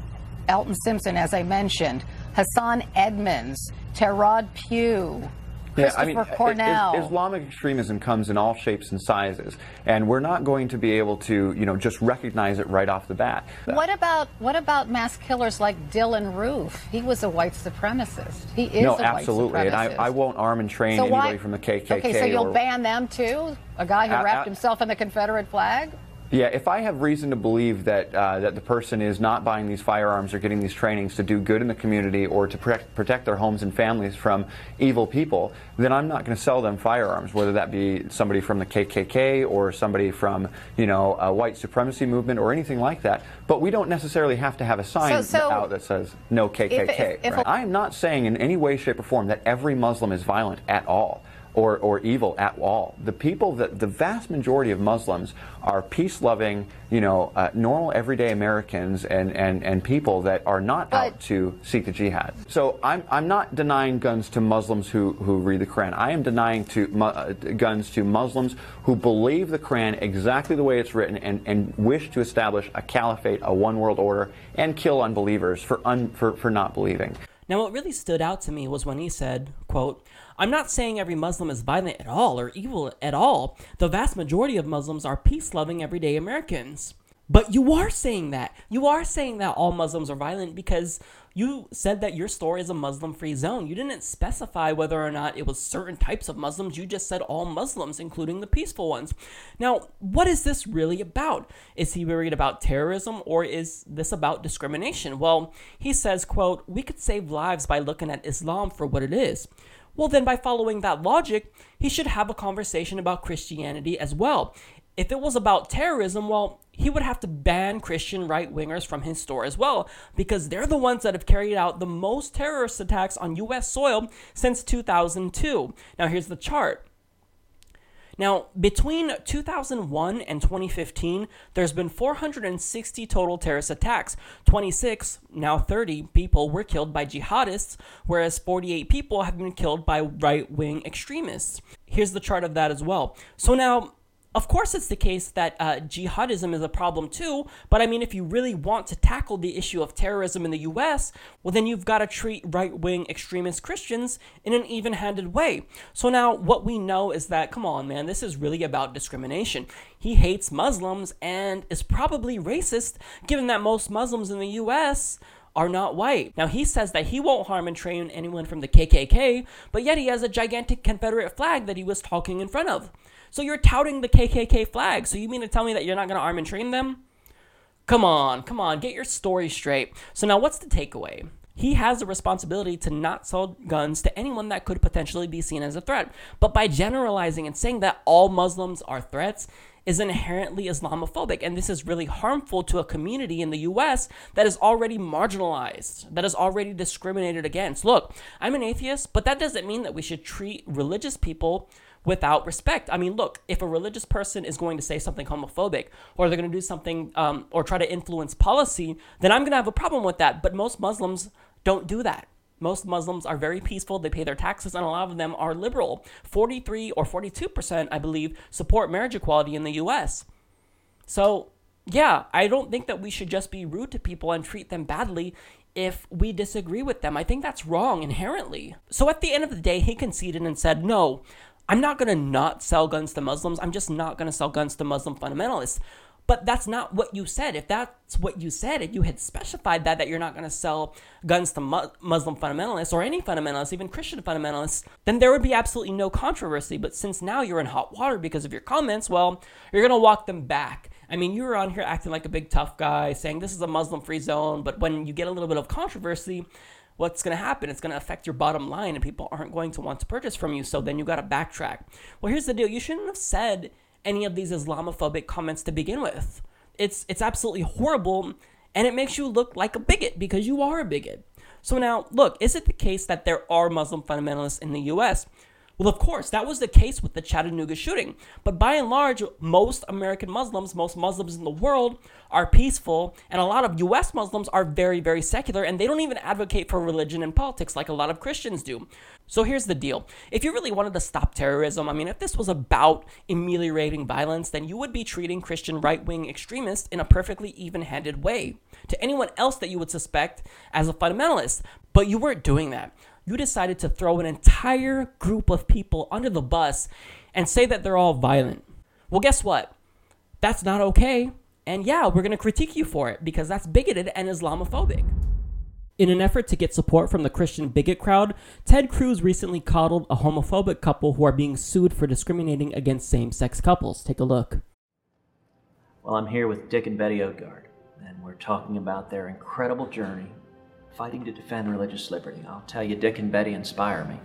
Elton Simpson, as I mentioned, Hasan Edmonds, Tairod Pugh. Yeah, I mean, Christopher Cornell. Islamic extremism comes in all shapes and sizes, and we're not going to be able to, you know, just recognize it right off the bat. What about what about mass killers like Dylann Roof? He was a white supremacist. He is no, a white absolutely, and I. I won't arm and train So why- anybody from the KKK. Okay, so you'll or, ban them too? A guy who wrapped himself in the Confederate flag? Yeah, if I have reason to believe that uh, that the person is not buying these firearms or getting these trainings to do good in the community or to protect, protect their homes and families from evil people, then I'm not going to sell them firearms, whether that be somebody from the KKK or somebody from you know a white supremacy movement or anything like that. But we don't necessarily have to have a sign So- so- out that says no KKK. if- if right? a- I am not saying in any way, shape, or form that every Muslim is violent at all or, or evil at all. The people that the vast majority of Muslims are peace loving, you know, uh, normal everyday Americans and, and, and people that are not out to seek the jihad. So I'm, I'm not denying guns to Muslims who, who read the Quran. I am denying to uh, guns to Muslims who believe the Quran exactly the way it's written and, and wish to establish a caliphate, a one world order, and kill unbelievers for, un, for, for not believing. Now, what really stood out to me was when he said, quote, I'm not saying every Muslim is violent at all or evil at all. The vast majority of Muslims are peace loving, everyday Americans. But you are saying that. You are saying that all Muslims are violent because you said that your store is a Muslim free zone. You didn't specify whether or not it was certain types of Muslims. You just said all Muslims, including the peaceful ones. Now, what is this really about? Is he worried about terrorism or is this about discrimination? Well, he says, quote, we could save lives by looking at Islam for what it is. Well, then, by following that logic, he should have a conversation about Christianity as well. If it was about terrorism, well, he would have to ban Christian right wingers from his store as well, because they're the ones that have carried out the most terrorist attacks on US soil since 2002. Now, here's the chart. Now, between 2001 and 2015, there's been 460 total terrorist attacks. 26, now 30 people were killed by jihadists, whereas 48 people have been killed by right wing extremists. Here's the chart of that as well. So now, of course, it's the case that uh, jihadism is a problem too, but I mean, if you really want to tackle the issue of terrorism in the US, well, then you've got to treat right wing extremist Christians in an even handed way. So now, what we know is that, come on, man, this is really about discrimination. He hates Muslims and is probably racist, given that most Muslims in the US are not white. Now, he says that he won't harm and train anyone from the KKK, but yet he has a gigantic Confederate flag that he was talking in front of. So you're touting the KKK flag. So you mean to tell me that you're not going to arm and train them? Come on, come on, get your story straight. So now what's the takeaway? He has a responsibility to not sell guns to anyone that could potentially be seen as a threat. But by generalizing and saying that all Muslims are threats is inherently Islamophobic. And this is really harmful to a community in the US that is already marginalized, that is already discriminated against. Look, I'm an atheist, but that doesn't mean that we should treat religious people without respect. I mean, look, if a religious person is going to say something homophobic or they're going to do something um, or try to influence policy, then I'm going to have a problem with that. But most Muslims don't do that. Most Muslims are very peaceful. They pay their taxes, and a lot of them are liberal. 43 or 42%, I believe, support marriage equality in the US. So, yeah, I don't think that we should just be rude to people and treat them badly if we disagree with them. I think that's wrong inherently. So at the end of the day, he conceded and said, no, I'm not going to not sell guns to Muslims. I'm just not going to sell guns to Muslim fundamentalists. But that's not what you said. If that's what you said, if you had specified that, that you're not going to sell guns to mu- Muslim fundamentalists or any fundamentalists, even Christian fundamentalists, then there would be absolutely no controversy. But since now you're in hot water because of your comments, well, you're going to walk them back. I mean, you were on here acting like a big tough guy, saying this is a Muslim free zone. But when you get a little bit of controversy, what's going to happen? It's going to affect your bottom line, and people aren't going to want to purchase from you. So then you got to backtrack. Well, here's the deal you shouldn't have said any of these Islamophobic comments to begin with. It's it's absolutely horrible and it makes you look like a bigot because you are a bigot. So now, look, is it the case that there are Muslim fundamentalists in the US? Well, of course, that was the case with the Chattanooga shooting. But by and large, most American Muslims, most Muslims in the world, are peaceful, and a lot of US Muslims are very, very secular, and they don't even advocate for religion and politics like a lot of Christians do. So here's the deal if you really wanted to stop terrorism, I mean, if this was about ameliorating violence, then you would be treating Christian right wing extremists in a perfectly even handed way to anyone else that you would suspect as a fundamentalist. But you weren't doing that you decided to throw an entire group of people under the bus and say that they're all violent. Well, guess what? That's not okay. And yeah, we're going to critique you for it because that's bigoted and Islamophobic. In an effort to get support from the Christian bigot crowd, Ted Cruz recently coddled a homophobic couple who are being sued for discriminating against same sex couples. Take a look. Well, I'm here with Dick and Betty Odgaard, and we're talking about their incredible journey fighting to defend religious liberty. I'll tell you, Dick and Betty inspire me.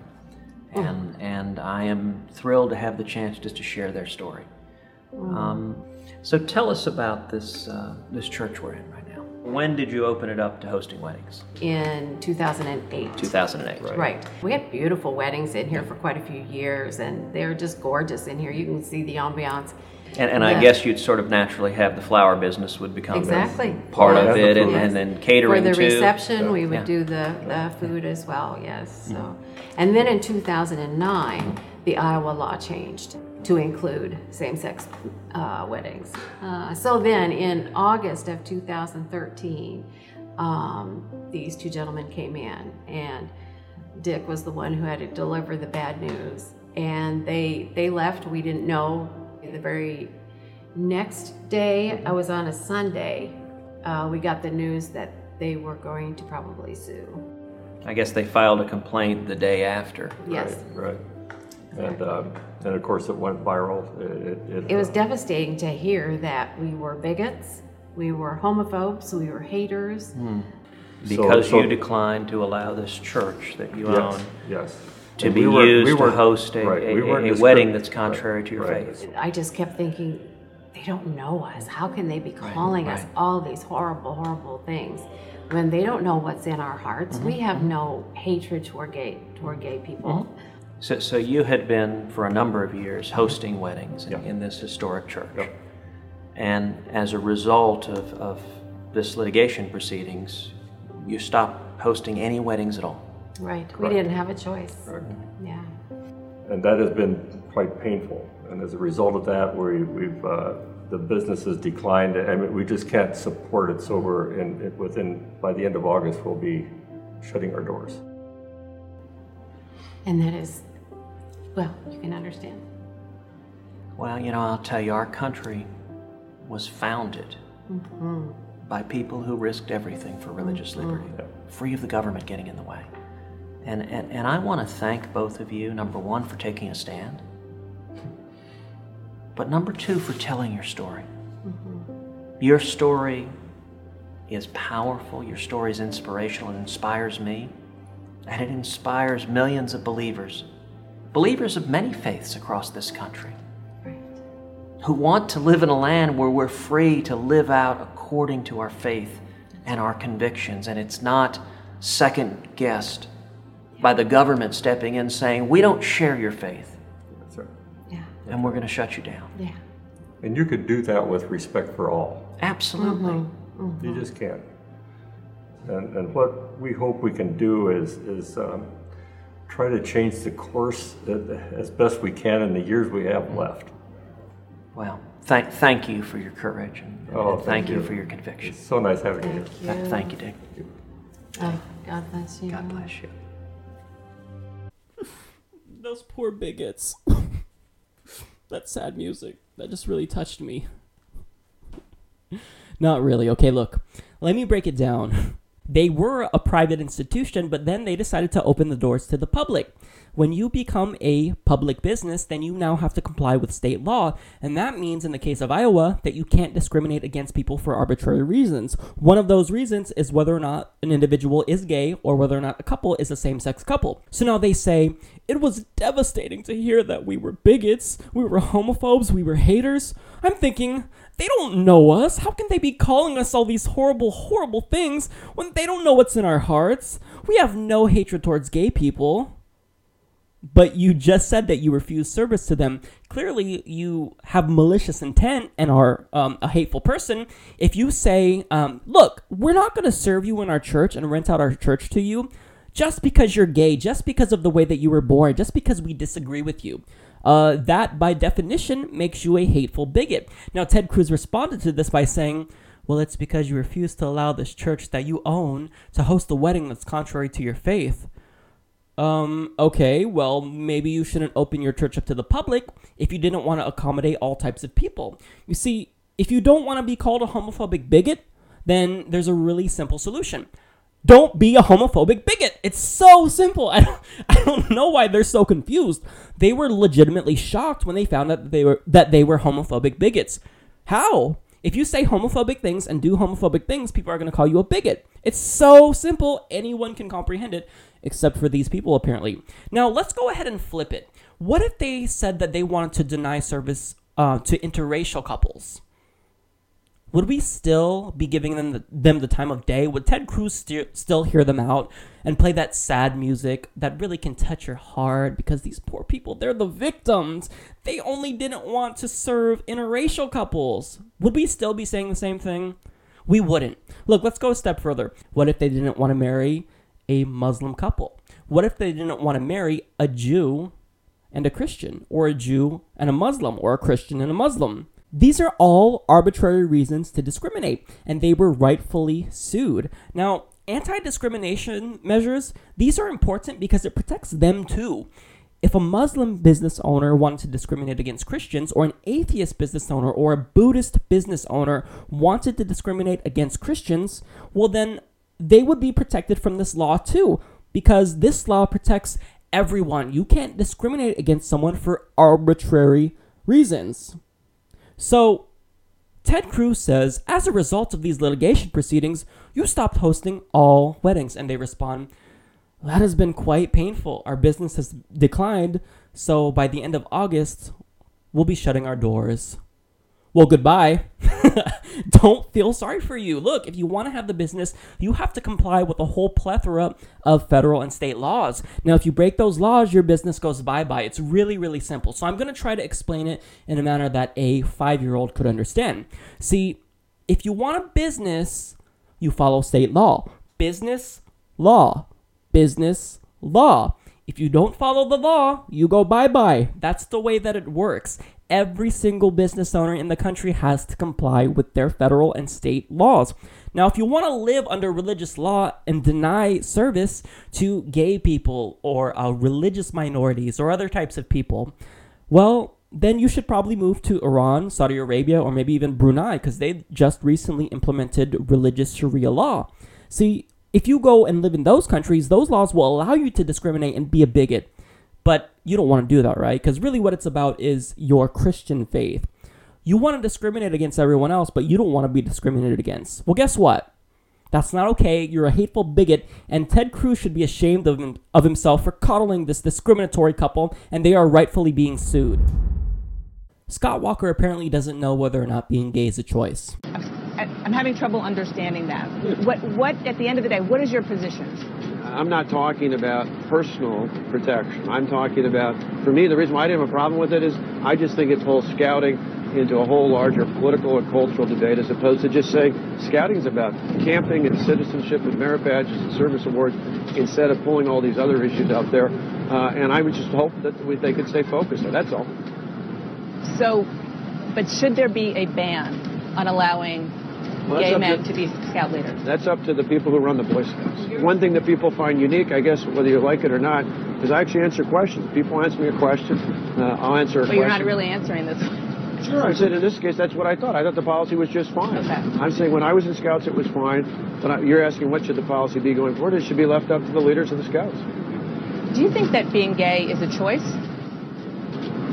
Oh. And, and I am thrilled to have the chance just to share their story. Mm. Um, so tell us about this, uh, this church we're in right now. When did you open it up to hosting weddings? In 2008. 2008. Right. right. We had beautiful weddings in here for quite a few years, and they're just gorgeous in here. You can see the ambiance. And, and yeah. I guess you'd sort of naturally have the flower business would become exactly part of it, and, and then catering for the too. reception. We would yeah. do the, the food as well. Yes. So, mm-hmm. and then in 2009, the Iowa law changed to include same-sex uh, weddings. Uh, so then, in August of 2013, um, these two gentlemen came in, and Dick was the one who had to deliver the bad news. And they they left. We didn't know the very next day, I was on a Sunday, uh, we got the news that they were going to probably sue. I guess they filed a complaint the day after. Yes. Right. right. And, um, and of course, it went viral. It, it, it was uh, devastating to hear that we were bigots, we were homophobes, we were haters. Hmm. Because so, so, you declined to allow this church that you yes, own. Yes to and be we used we to host a, right, a, we a wedding that's contrary right, to your right. faith. I just kept thinking, they don't know us. How can they be calling us all these horrible, horrible things when they don't know what's in our hearts? Mm-hmm. We have mm-hmm. no hatred toward gay toward gay people. Mm-hmm. So, so you had been for a number of years hosting weddings in, in this historic church, yep. and as a result of, of this litigation proceedings, you stopped hosting any weddings at all. Right. We didn't have a choice. Right. Yeah. And that has been quite painful. And as a result of that, we, we've uh, the business has declined. I mean, we just can't support it. So we're in within by the end of August, we'll be shutting our doors. And that is, well, you can understand. Well, you know, I'll tell you, our country was founded mm-hmm. by people who risked everything for religious mm-hmm. liberty, free of the government getting in the way. And, and, and I want to thank both of you, number one, for taking a stand, but number two, for telling your story. Mm-hmm. Your story is powerful, your story is inspirational, it inspires me, and it inspires millions of believers, believers of many faiths across this country, right. who want to live in a land where we're free to live out according to our faith and our convictions, and it's not second guessed by the government stepping in saying, we don't share your faith. That's right. Yeah. And we're going to shut you down. Yeah. And you could do that with respect for all. Absolutely. Mm-hmm. Mm-hmm. You just can't. And, and what we hope we can do is, is um, try to change the course as best we can in the years we have left. Well, thank, thank you for your courage and, oh, and thank, thank you. you. for your conviction. It's so nice having thank you. you. Thank you, Dick. Thank you. Oh, God bless you. God bless you. Those poor bigots. that sad music. That just really touched me. Not really. Okay, look. Let me break it down. They were a private institution, but then they decided to open the doors to the public. When you become a public business, then you now have to comply with state law. And that means, in the case of Iowa, that you can't discriminate against people for arbitrary reasons. One of those reasons is whether or not an individual is gay or whether or not a couple is a same sex couple. So now they say, it was devastating to hear that we were bigots, we were homophobes, we were haters. I'm thinking, they don't know us. How can they be calling us all these horrible, horrible things when they don't know what's in our hearts? We have no hatred towards gay people but you just said that you refuse service to them. Clearly, you have malicious intent and are um, a hateful person. If you say, um, look, we're not going to serve you in our church and rent out our church to you just because you're gay, just because of the way that you were born, just because we disagree with you. Uh, that, by definition, makes you a hateful bigot. Now, Ted Cruz responded to this by saying, well, it's because you refuse to allow this church that you own to host a wedding that's contrary to your faith. Um, okay, well, maybe you shouldn't open your church up to the public if you didn't want to accommodate all types of people. You see, if you don't want to be called a homophobic bigot, then there's a really simple solution. Don't be a homophobic bigot. It's so simple. I don't, I don't know why they're so confused. They were legitimately shocked when they found out that they were that they were homophobic bigots. How? If you say homophobic things and do homophobic things, people are going to call you a bigot. It's so simple. Anyone can comprehend it except for these people, apparently. Now, let's go ahead and flip it. What if they said that they wanted to deny service uh, to interracial couples? Would we still be giving them the, them the time of day? Would Ted Cruz st- still hear them out and play that sad music that really can touch your heart because these poor people, they're the victims. They only didn't want to serve interracial couples. Would we still be saying the same thing? We wouldn't. Look, let's go a step further. What if they didn't want to marry a Muslim couple? What if they didn't want to marry a Jew and a Christian, or a Jew and a Muslim, or a Christian and a Muslim? These are all arbitrary reasons to discriminate, and they were rightfully sued. Now, anti discrimination measures, these are important because it protects them too. If a Muslim business owner wanted to discriminate against Christians, or an atheist business owner, or a Buddhist business owner wanted to discriminate against Christians, well, then they would be protected from this law too, because this law protects everyone. You can't discriminate against someone for arbitrary reasons. So, Ted Cruz says, as a result of these litigation proceedings, you stopped hosting all weddings. And they respond, that has been quite painful. Our business has declined, so by the end of August, we'll be shutting our doors well, goodbye. Don't feel sorry for you. Look, if you want to have the business, you have to comply with a whole plethora of federal and state laws. Now, if you break those laws, your business goes bye bye. It's really, really simple. So, I'm going to try to explain it in a manner that a five year old could understand. See, if you want a business, you follow state law. Business, law. Business, law. If you don't follow the law, you go bye bye. That's the way that it works every single business owner in the country has to comply with their federal and state laws. Now, if you want to live under religious law and deny service to gay people or uh, religious minorities or other types of people, well, then you should probably move to Iran, Saudi Arabia, or maybe even Brunei because they just recently implemented religious Sharia law. See, if you go and live in those countries, those laws will allow you to discriminate and be a bigot. But you don't want to do that, right? Because really what it's about is your Christian faith. You want to discriminate against everyone else, but you don't want to be discriminated against. Well, guess what? That's not okay. You're a hateful bigot, and Ted Cruz should be ashamed of, him, of himself for coddling this discriminatory couple, and they are rightfully being sued. Scott Walker apparently doesn't know whether or not being gay is a choice. I'm having trouble understanding that. What, what, at the end of the day, what is your position? I'm not talking about personal protection. I'm talking about, for me, the reason why I didn't have a problem with it is I just think it's whole scouting into a whole larger political and cultural debate as opposed to just saying scouting is about camping and citizenship and merit badges and service awards instead of pulling all these other issues out there. Uh, and I would just hope that we, they could stay focused. That's all. So, but should there be a ban on allowing Well, gay men to- to be scout leaders? That's up to the people who run the Boy Scouts. One thing that people find unique, I guess, whether you like it or not, is I actually answer questions. People ask me a question, uh, I'll answer a But question. you're not really answering this. Sure, I said in this case, that's what I thought. I thought the policy was just fine. Okay. I'm saying when I was in Scouts, it was fine. But I, you're asking what should the policy be going forward? It should be left up to the leaders of the Scouts. Do you think that being gay is a choice?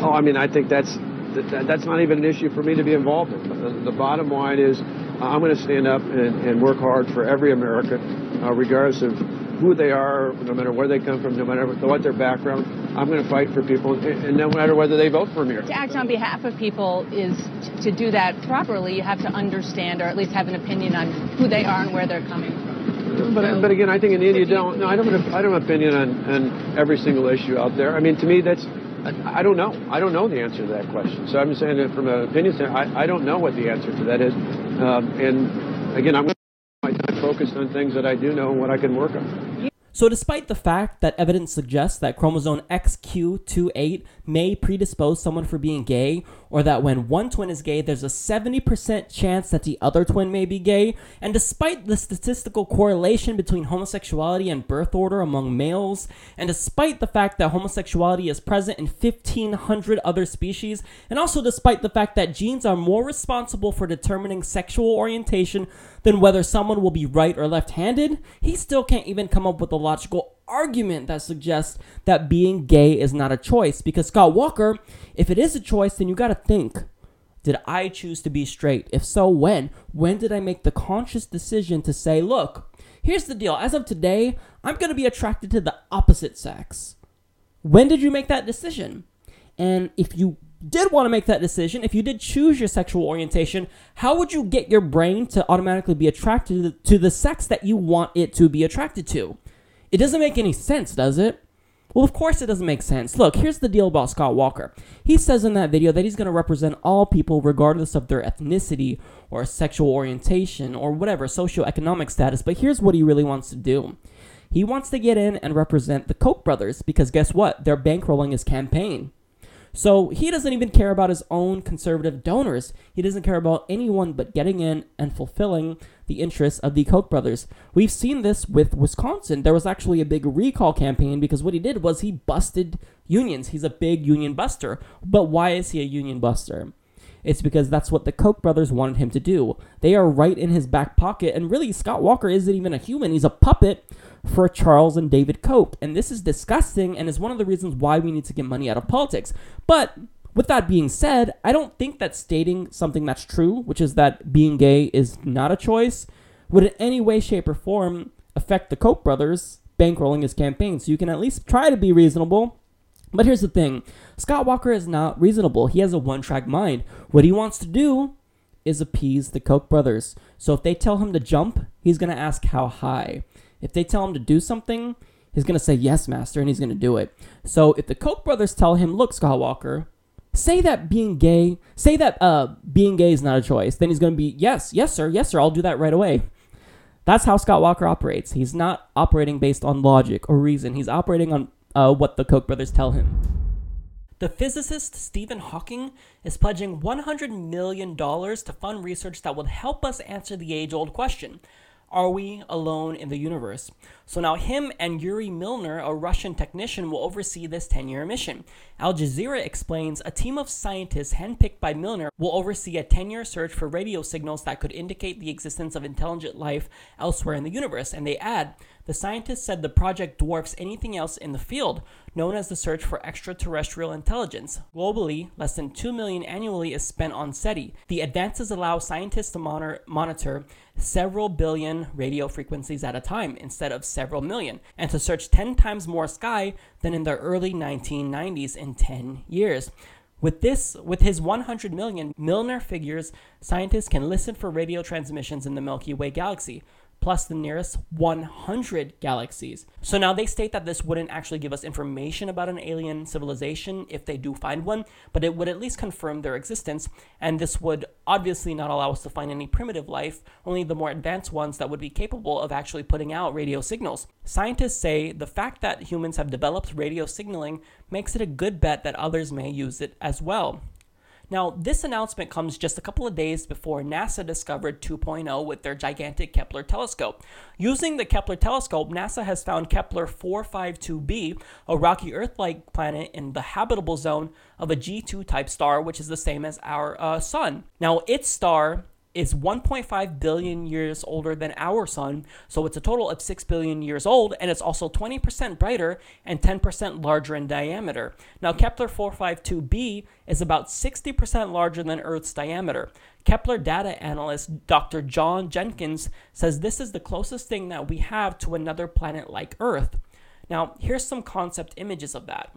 Oh, I mean, I think that's that, that's not even an issue for me to be involved in. The, the bottom line is, I'm going to stand up and, and work hard for every American, uh, regardless of who they are, no matter where they come from, no matter what their background. I'm going to fight for people, and, and no matter whether they vote for me or not. To act on behalf of people is to do that properly. You have to understand, or at least have an opinion on who they are and where they're coming from. But, but again, I think in you don't. No, I don't. Have, I don't have opinion on, on every single issue out there. I mean, to me, that's. I, I don't know. I don't know the answer to that question. So I'm saying that from an opinion standpoint, I, I don't know what the answer to that is. Um, and again, I'm focused on things that I do know and what I can work on. So, despite the fact that evidence suggests that chromosome Xq28 may predispose someone for being gay, or that when one twin is gay, there's a 70% chance that the other twin may be gay, and despite the statistical correlation between homosexuality and birth order among males, and despite the fact that homosexuality is present in 1,500 other species, and also despite the fact that genes are more responsible for determining sexual orientation than whether someone will be right or left handed, he still can't even come up with a logical argument that suggests that being gay is not a choice. Because Scott Walker, if it is a choice, then you gotta think. Did I choose to be straight? If so, when? When did I make the conscious decision to say, look, here's the deal. As of today, I'm to be attracted to the opposite sex. When did you make that decision? And if you did want to make that decision, if you did choose your sexual orientation, how would you get your brain to automatically be attracted to the sex that you want it to be attracted to? It doesn't make any sense, does it? Well, of course it doesn't make sense. Look, here's the deal about Scott Walker. He says in that video that he's going to represent all people regardless of their ethnicity or sexual orientation or whatever socioeconomic status, but here's what he really wants to do. He wants to get in and represent the Koch brothers because guess what? They're bankrolling his campaign. So he doesn't even care about his own conservative donors. He doesn't care about anyone but getting in and fulfilling the interests of the Koch brothers. We've seen this with Wisconsin. There was actually a big recall campaign because what he did was he busted unions. He's a big union buster. But why is he a union buster? It's because that's what the Koch brothers wanted him to do. They are right in his back pocket, and really, Scott Walker isn't even a human. He's a puppet for Charles and David Koch. And this is disgusting and is one of the reasons why we need to get money out of politics. But with that being said, I don't think that stating something that's true, which is that being gay is not a choice, would in any way, shape, or form affect the Koch brothers bankrolling his campaign. So you can at least try to be reasonable. But here's the thing Scott Walker is not reasonable. He has a one track mind. What he wants to do is appease the Koch brothers. So if they tell him to jump, he's going to ask how high. If they tell him to do something, he's going to say, Yes, master, and he's going to do it. So if the Koch brothers tell him, Look, Scott Walker, say that being gay, say that uh, being gay is not a choice, then he's going to be, Yes, yes, sir, yes, sir, I'll do that right away. That's how Scott Walker operates. He's not operating based on logic or reason, he's operating on uh, what the Koch brothers tell him. The physicist Stephen Hawking is pledging $100 million to fund research that will help us answer the age old question Are we alone in the universe? So now, him and Yuri Milner, a Russian technician, will oversee this 10 year mission. Al Jazeera explains a team of scientists handpicked by Milner will oversee a 10 year search for radio signals that could indicate the existence of intelligent life elsewhere in the universe. And they add, the scientists said the project dwarfs anything else in the field, known as the search for extraterrestrial intelligence. Globally, less than 2 million annually is spent on SETI. The advances allow scientists to monitor, monitor several billion radio frequencies at a time instead of several million, and to search 10 times more sky than in the early 1990s in 10 years. With this, with his 100 million, Milner figures scientists can listen for radio transmissions in the Milky Way galaxy, plus the nearest 100 galaxies. So now they state that this wouldn't actually give us information about an alien civilization if they do find one, but it would at least confirm their existence, and this would obviously not allow us to find any primitive life, only the more advanced ones that would be capable of actually putting out radio signals. Scientists say the fact that humans have developed radio signaling makes it a good bet that others may use it as well. Now, this announcement comes just a couple of days before NASA discovered 2.0 with their gigantic Kepler telescope. Using the Kepler telescope, NASA has found Kepler 452b, a rocky Earth like planet in the habitable zone of a G2 type star, which is the same as our uh, Sun. Now, its star is 1.5 billion years older than our sun, so it's a total of 6 billion years old, and it's also 20% brighter and 10% larger in diameter. Now, Kepler 452b is about 60% larger than Earth's diameter. Kepler data analyst Dr. John Jenkins says this is the closest thing that we have to another planet like Earth. Now, here's some concept images of that.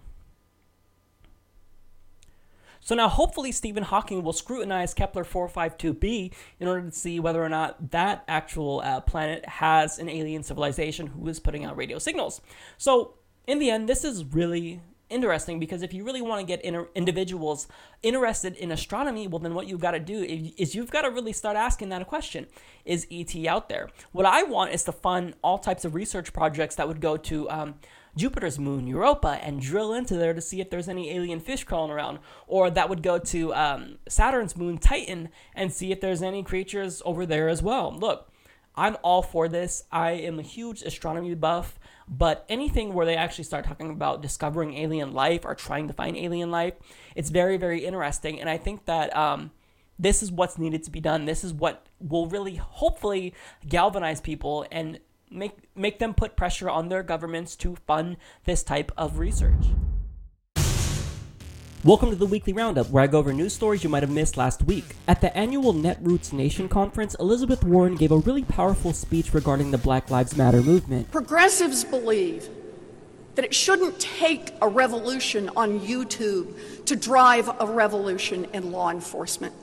So now hopefully Stephen Hawking will scrutinize Kepler 452b in order to see whether or not that actual uh, planet has an alien civilization who is putting out radio signals. So in the end, this is really interesting because if you really want to get inter- individuals interested in astronomy, well, then what you've got to do is you've got to really start asking that question Is ET out there? What I want is to fund all types of research projects that would go to um, Jupiter's moon, Europa, and drill into there to see if there's any alien fish crawling around. Or that would go to um, Saturn's moon, Titan, and see if there's any creatures over there as well. Look, I'm all for this. I am a huge astronomy buff, but anything where they actually start talking about discovering alien life or trying to find alien life, it's very, very interesting. And I think that um, this is what's needed to be done. This is what will really, hopefully, galvanize people and make make them put pressure on their governments to fund this type of research. Welcome to the weekly roundup, where I go over news stories you might have missed last week. At the annual Netroots Nation conference, Elizabeth Warren gave a really powerful speech regarding the Black Lives Matter movement. Progressives believe that it shouldn't take a revolution on YouTube to drive a revolution in law enforcement.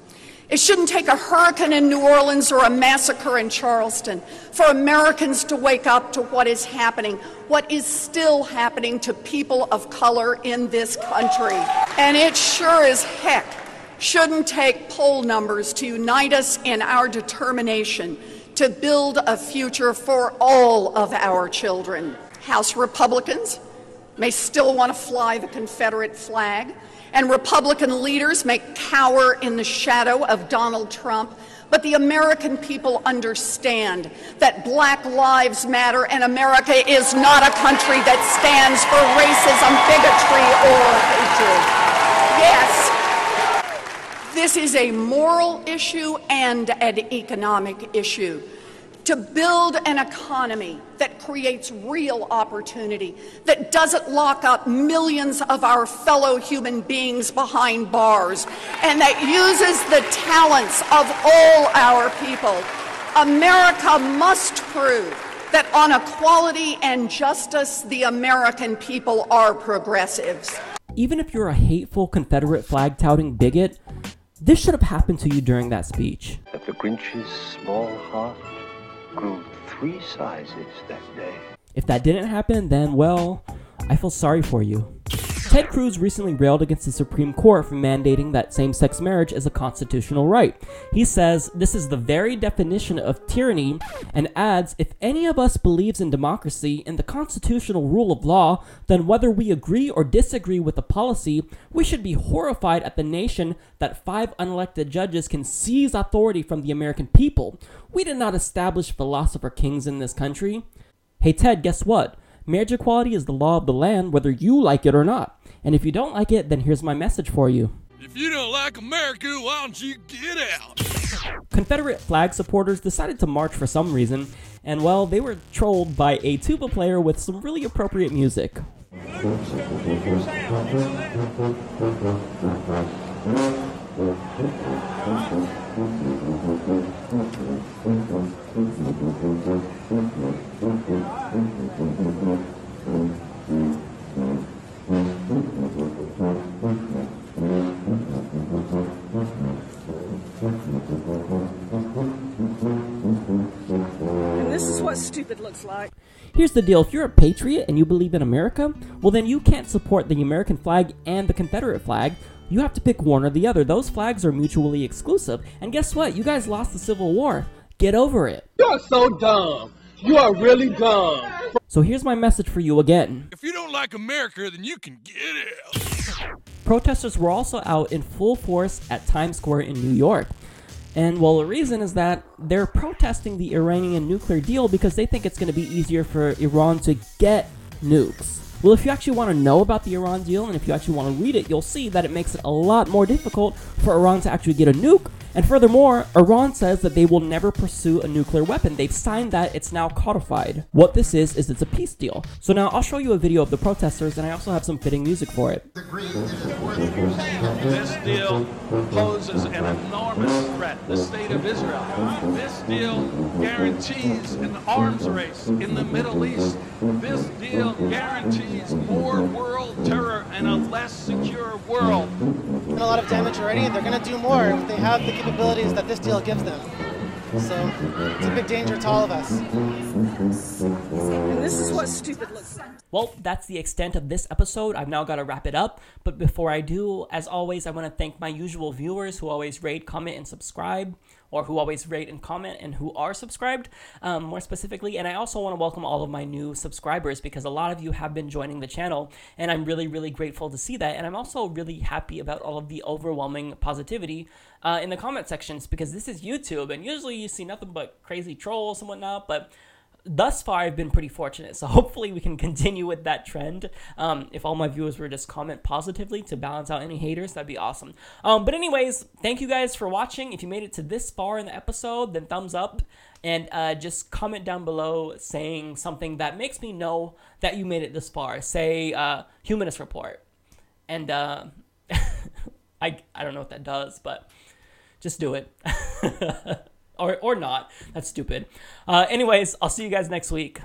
It shouldn't take a hurricane in New Orleans or a massacre in Charleston for Americans to wake up to what is happening, what is still happening to people of color in this country. And it sure as heck shouldn't take poll numbers to unite us in our determination to build a future for all of our children. House Republicans may still want to fly the Confederate flag and Republican leaders may cower in the shadow of Donald Trump. But the American people understand that Black Lives Matter and America is not a country that stands for racism, bigotry, or hatred. Yes, this is a moral issue and an economic issue to build an economy that creates real opportunity, that doesn't lock up millions of our fellow human beings behind bars, and that uses the talents of all our people. America must prove that on equality and justice, the American people are progressives. Even if you're a hateful Confederate flag touting bigot, this should have happened to you during that speech. That the Grinch's small heart grew three sizes that day. If that didn't happen, then, well, I feel sorry for you. Ted Cruz recently railed against the Supreme Court for mandating that same sex marriage is a constitutional right. He says this is the very definition of tyranny and adds if any of us believes in democracy and the constitutional rule of law, then whether we agree or disagree with the policy, we should be horrified at the nation that five unelected judges can seize authority from the American people. We did not establish philosopher kings in this country. Hey Ted, guess what? Marriage equality is the law of the land whether you like it or not. And if you don't like it, then here's my message for you. If you don't like America, why don't you get out? Confederate flag supporters decided to march for some reason, and well, they were trolled by a tuba player with some really appropriate music. what um, stupid looks like. Here's the deal if you're a patriot and you believe in America, well, then you can't support the American flag and the Confederate flag. You have to pick one or the other. Those flags are mutually exclusive. And guess what? You guys lost the Civil War. Get over it. You're so dumb. You are really dumb. So here's my message for you again. If you don't like America, then you can get out. Protesters were also out in full force at Times Square in New York. And well, the reason is that they're protesting the Iranian nuclear deal because they think it's going to be easier for Iran to get nukes. Well, if you actually want to know about the Iran deal and if you actually want to read it, you'll see that it makes it a lot more difficult for Iran to actually get a nuke and furthermore, Iran says that they will never pursue a nuclear weapon. They've signed that, it's now codified. What this is, is it's a peace deal. So now I'll show you a video of the protesters, and I also have some fitting music for it. This deal poses an enormous threat to the state of Israel. This deal guarantees an arms race in the Middle East. This deal guarantees more world terror and a less secure world. Done a lot of damage already, and they're going to do more if they have the capabilities that this deal gives them. So it's a big danger to all of us. And this is what stupid looks like. Well, that's the extent of this episode. I've now got to wrap it up. But before I do, as always, I want to thank my usual viewers who always rate, comment, and subscribe, or who always rate and comment and who are subscribed, um, more specifically. And I also want to welcome all of my new subscribers because a lot of you have been joining the channel, and I'm really, really grateful to see that. And I'm also really happy about all of the overwhelming positivity uh, in the comment sections because this is YouTube, and usually you see nothing but crazy trolls and whatnot, but thus far I've been pretty fortunate. So hopefully we can continue with that trend. Um, if all my viewers were just comment positively to balance out any haters, that'd be awesome. Um, but anyways, thank you guys for watching. If you made it to this far in the episode, then thumbs up and uh, just comment down below saying something that makes me know that you made it this far. Say uh, humanist report, and uh, I I don't know what that does, but just do it. or, or not. That's stupid. Uh, anyways, I'll see you guys next week.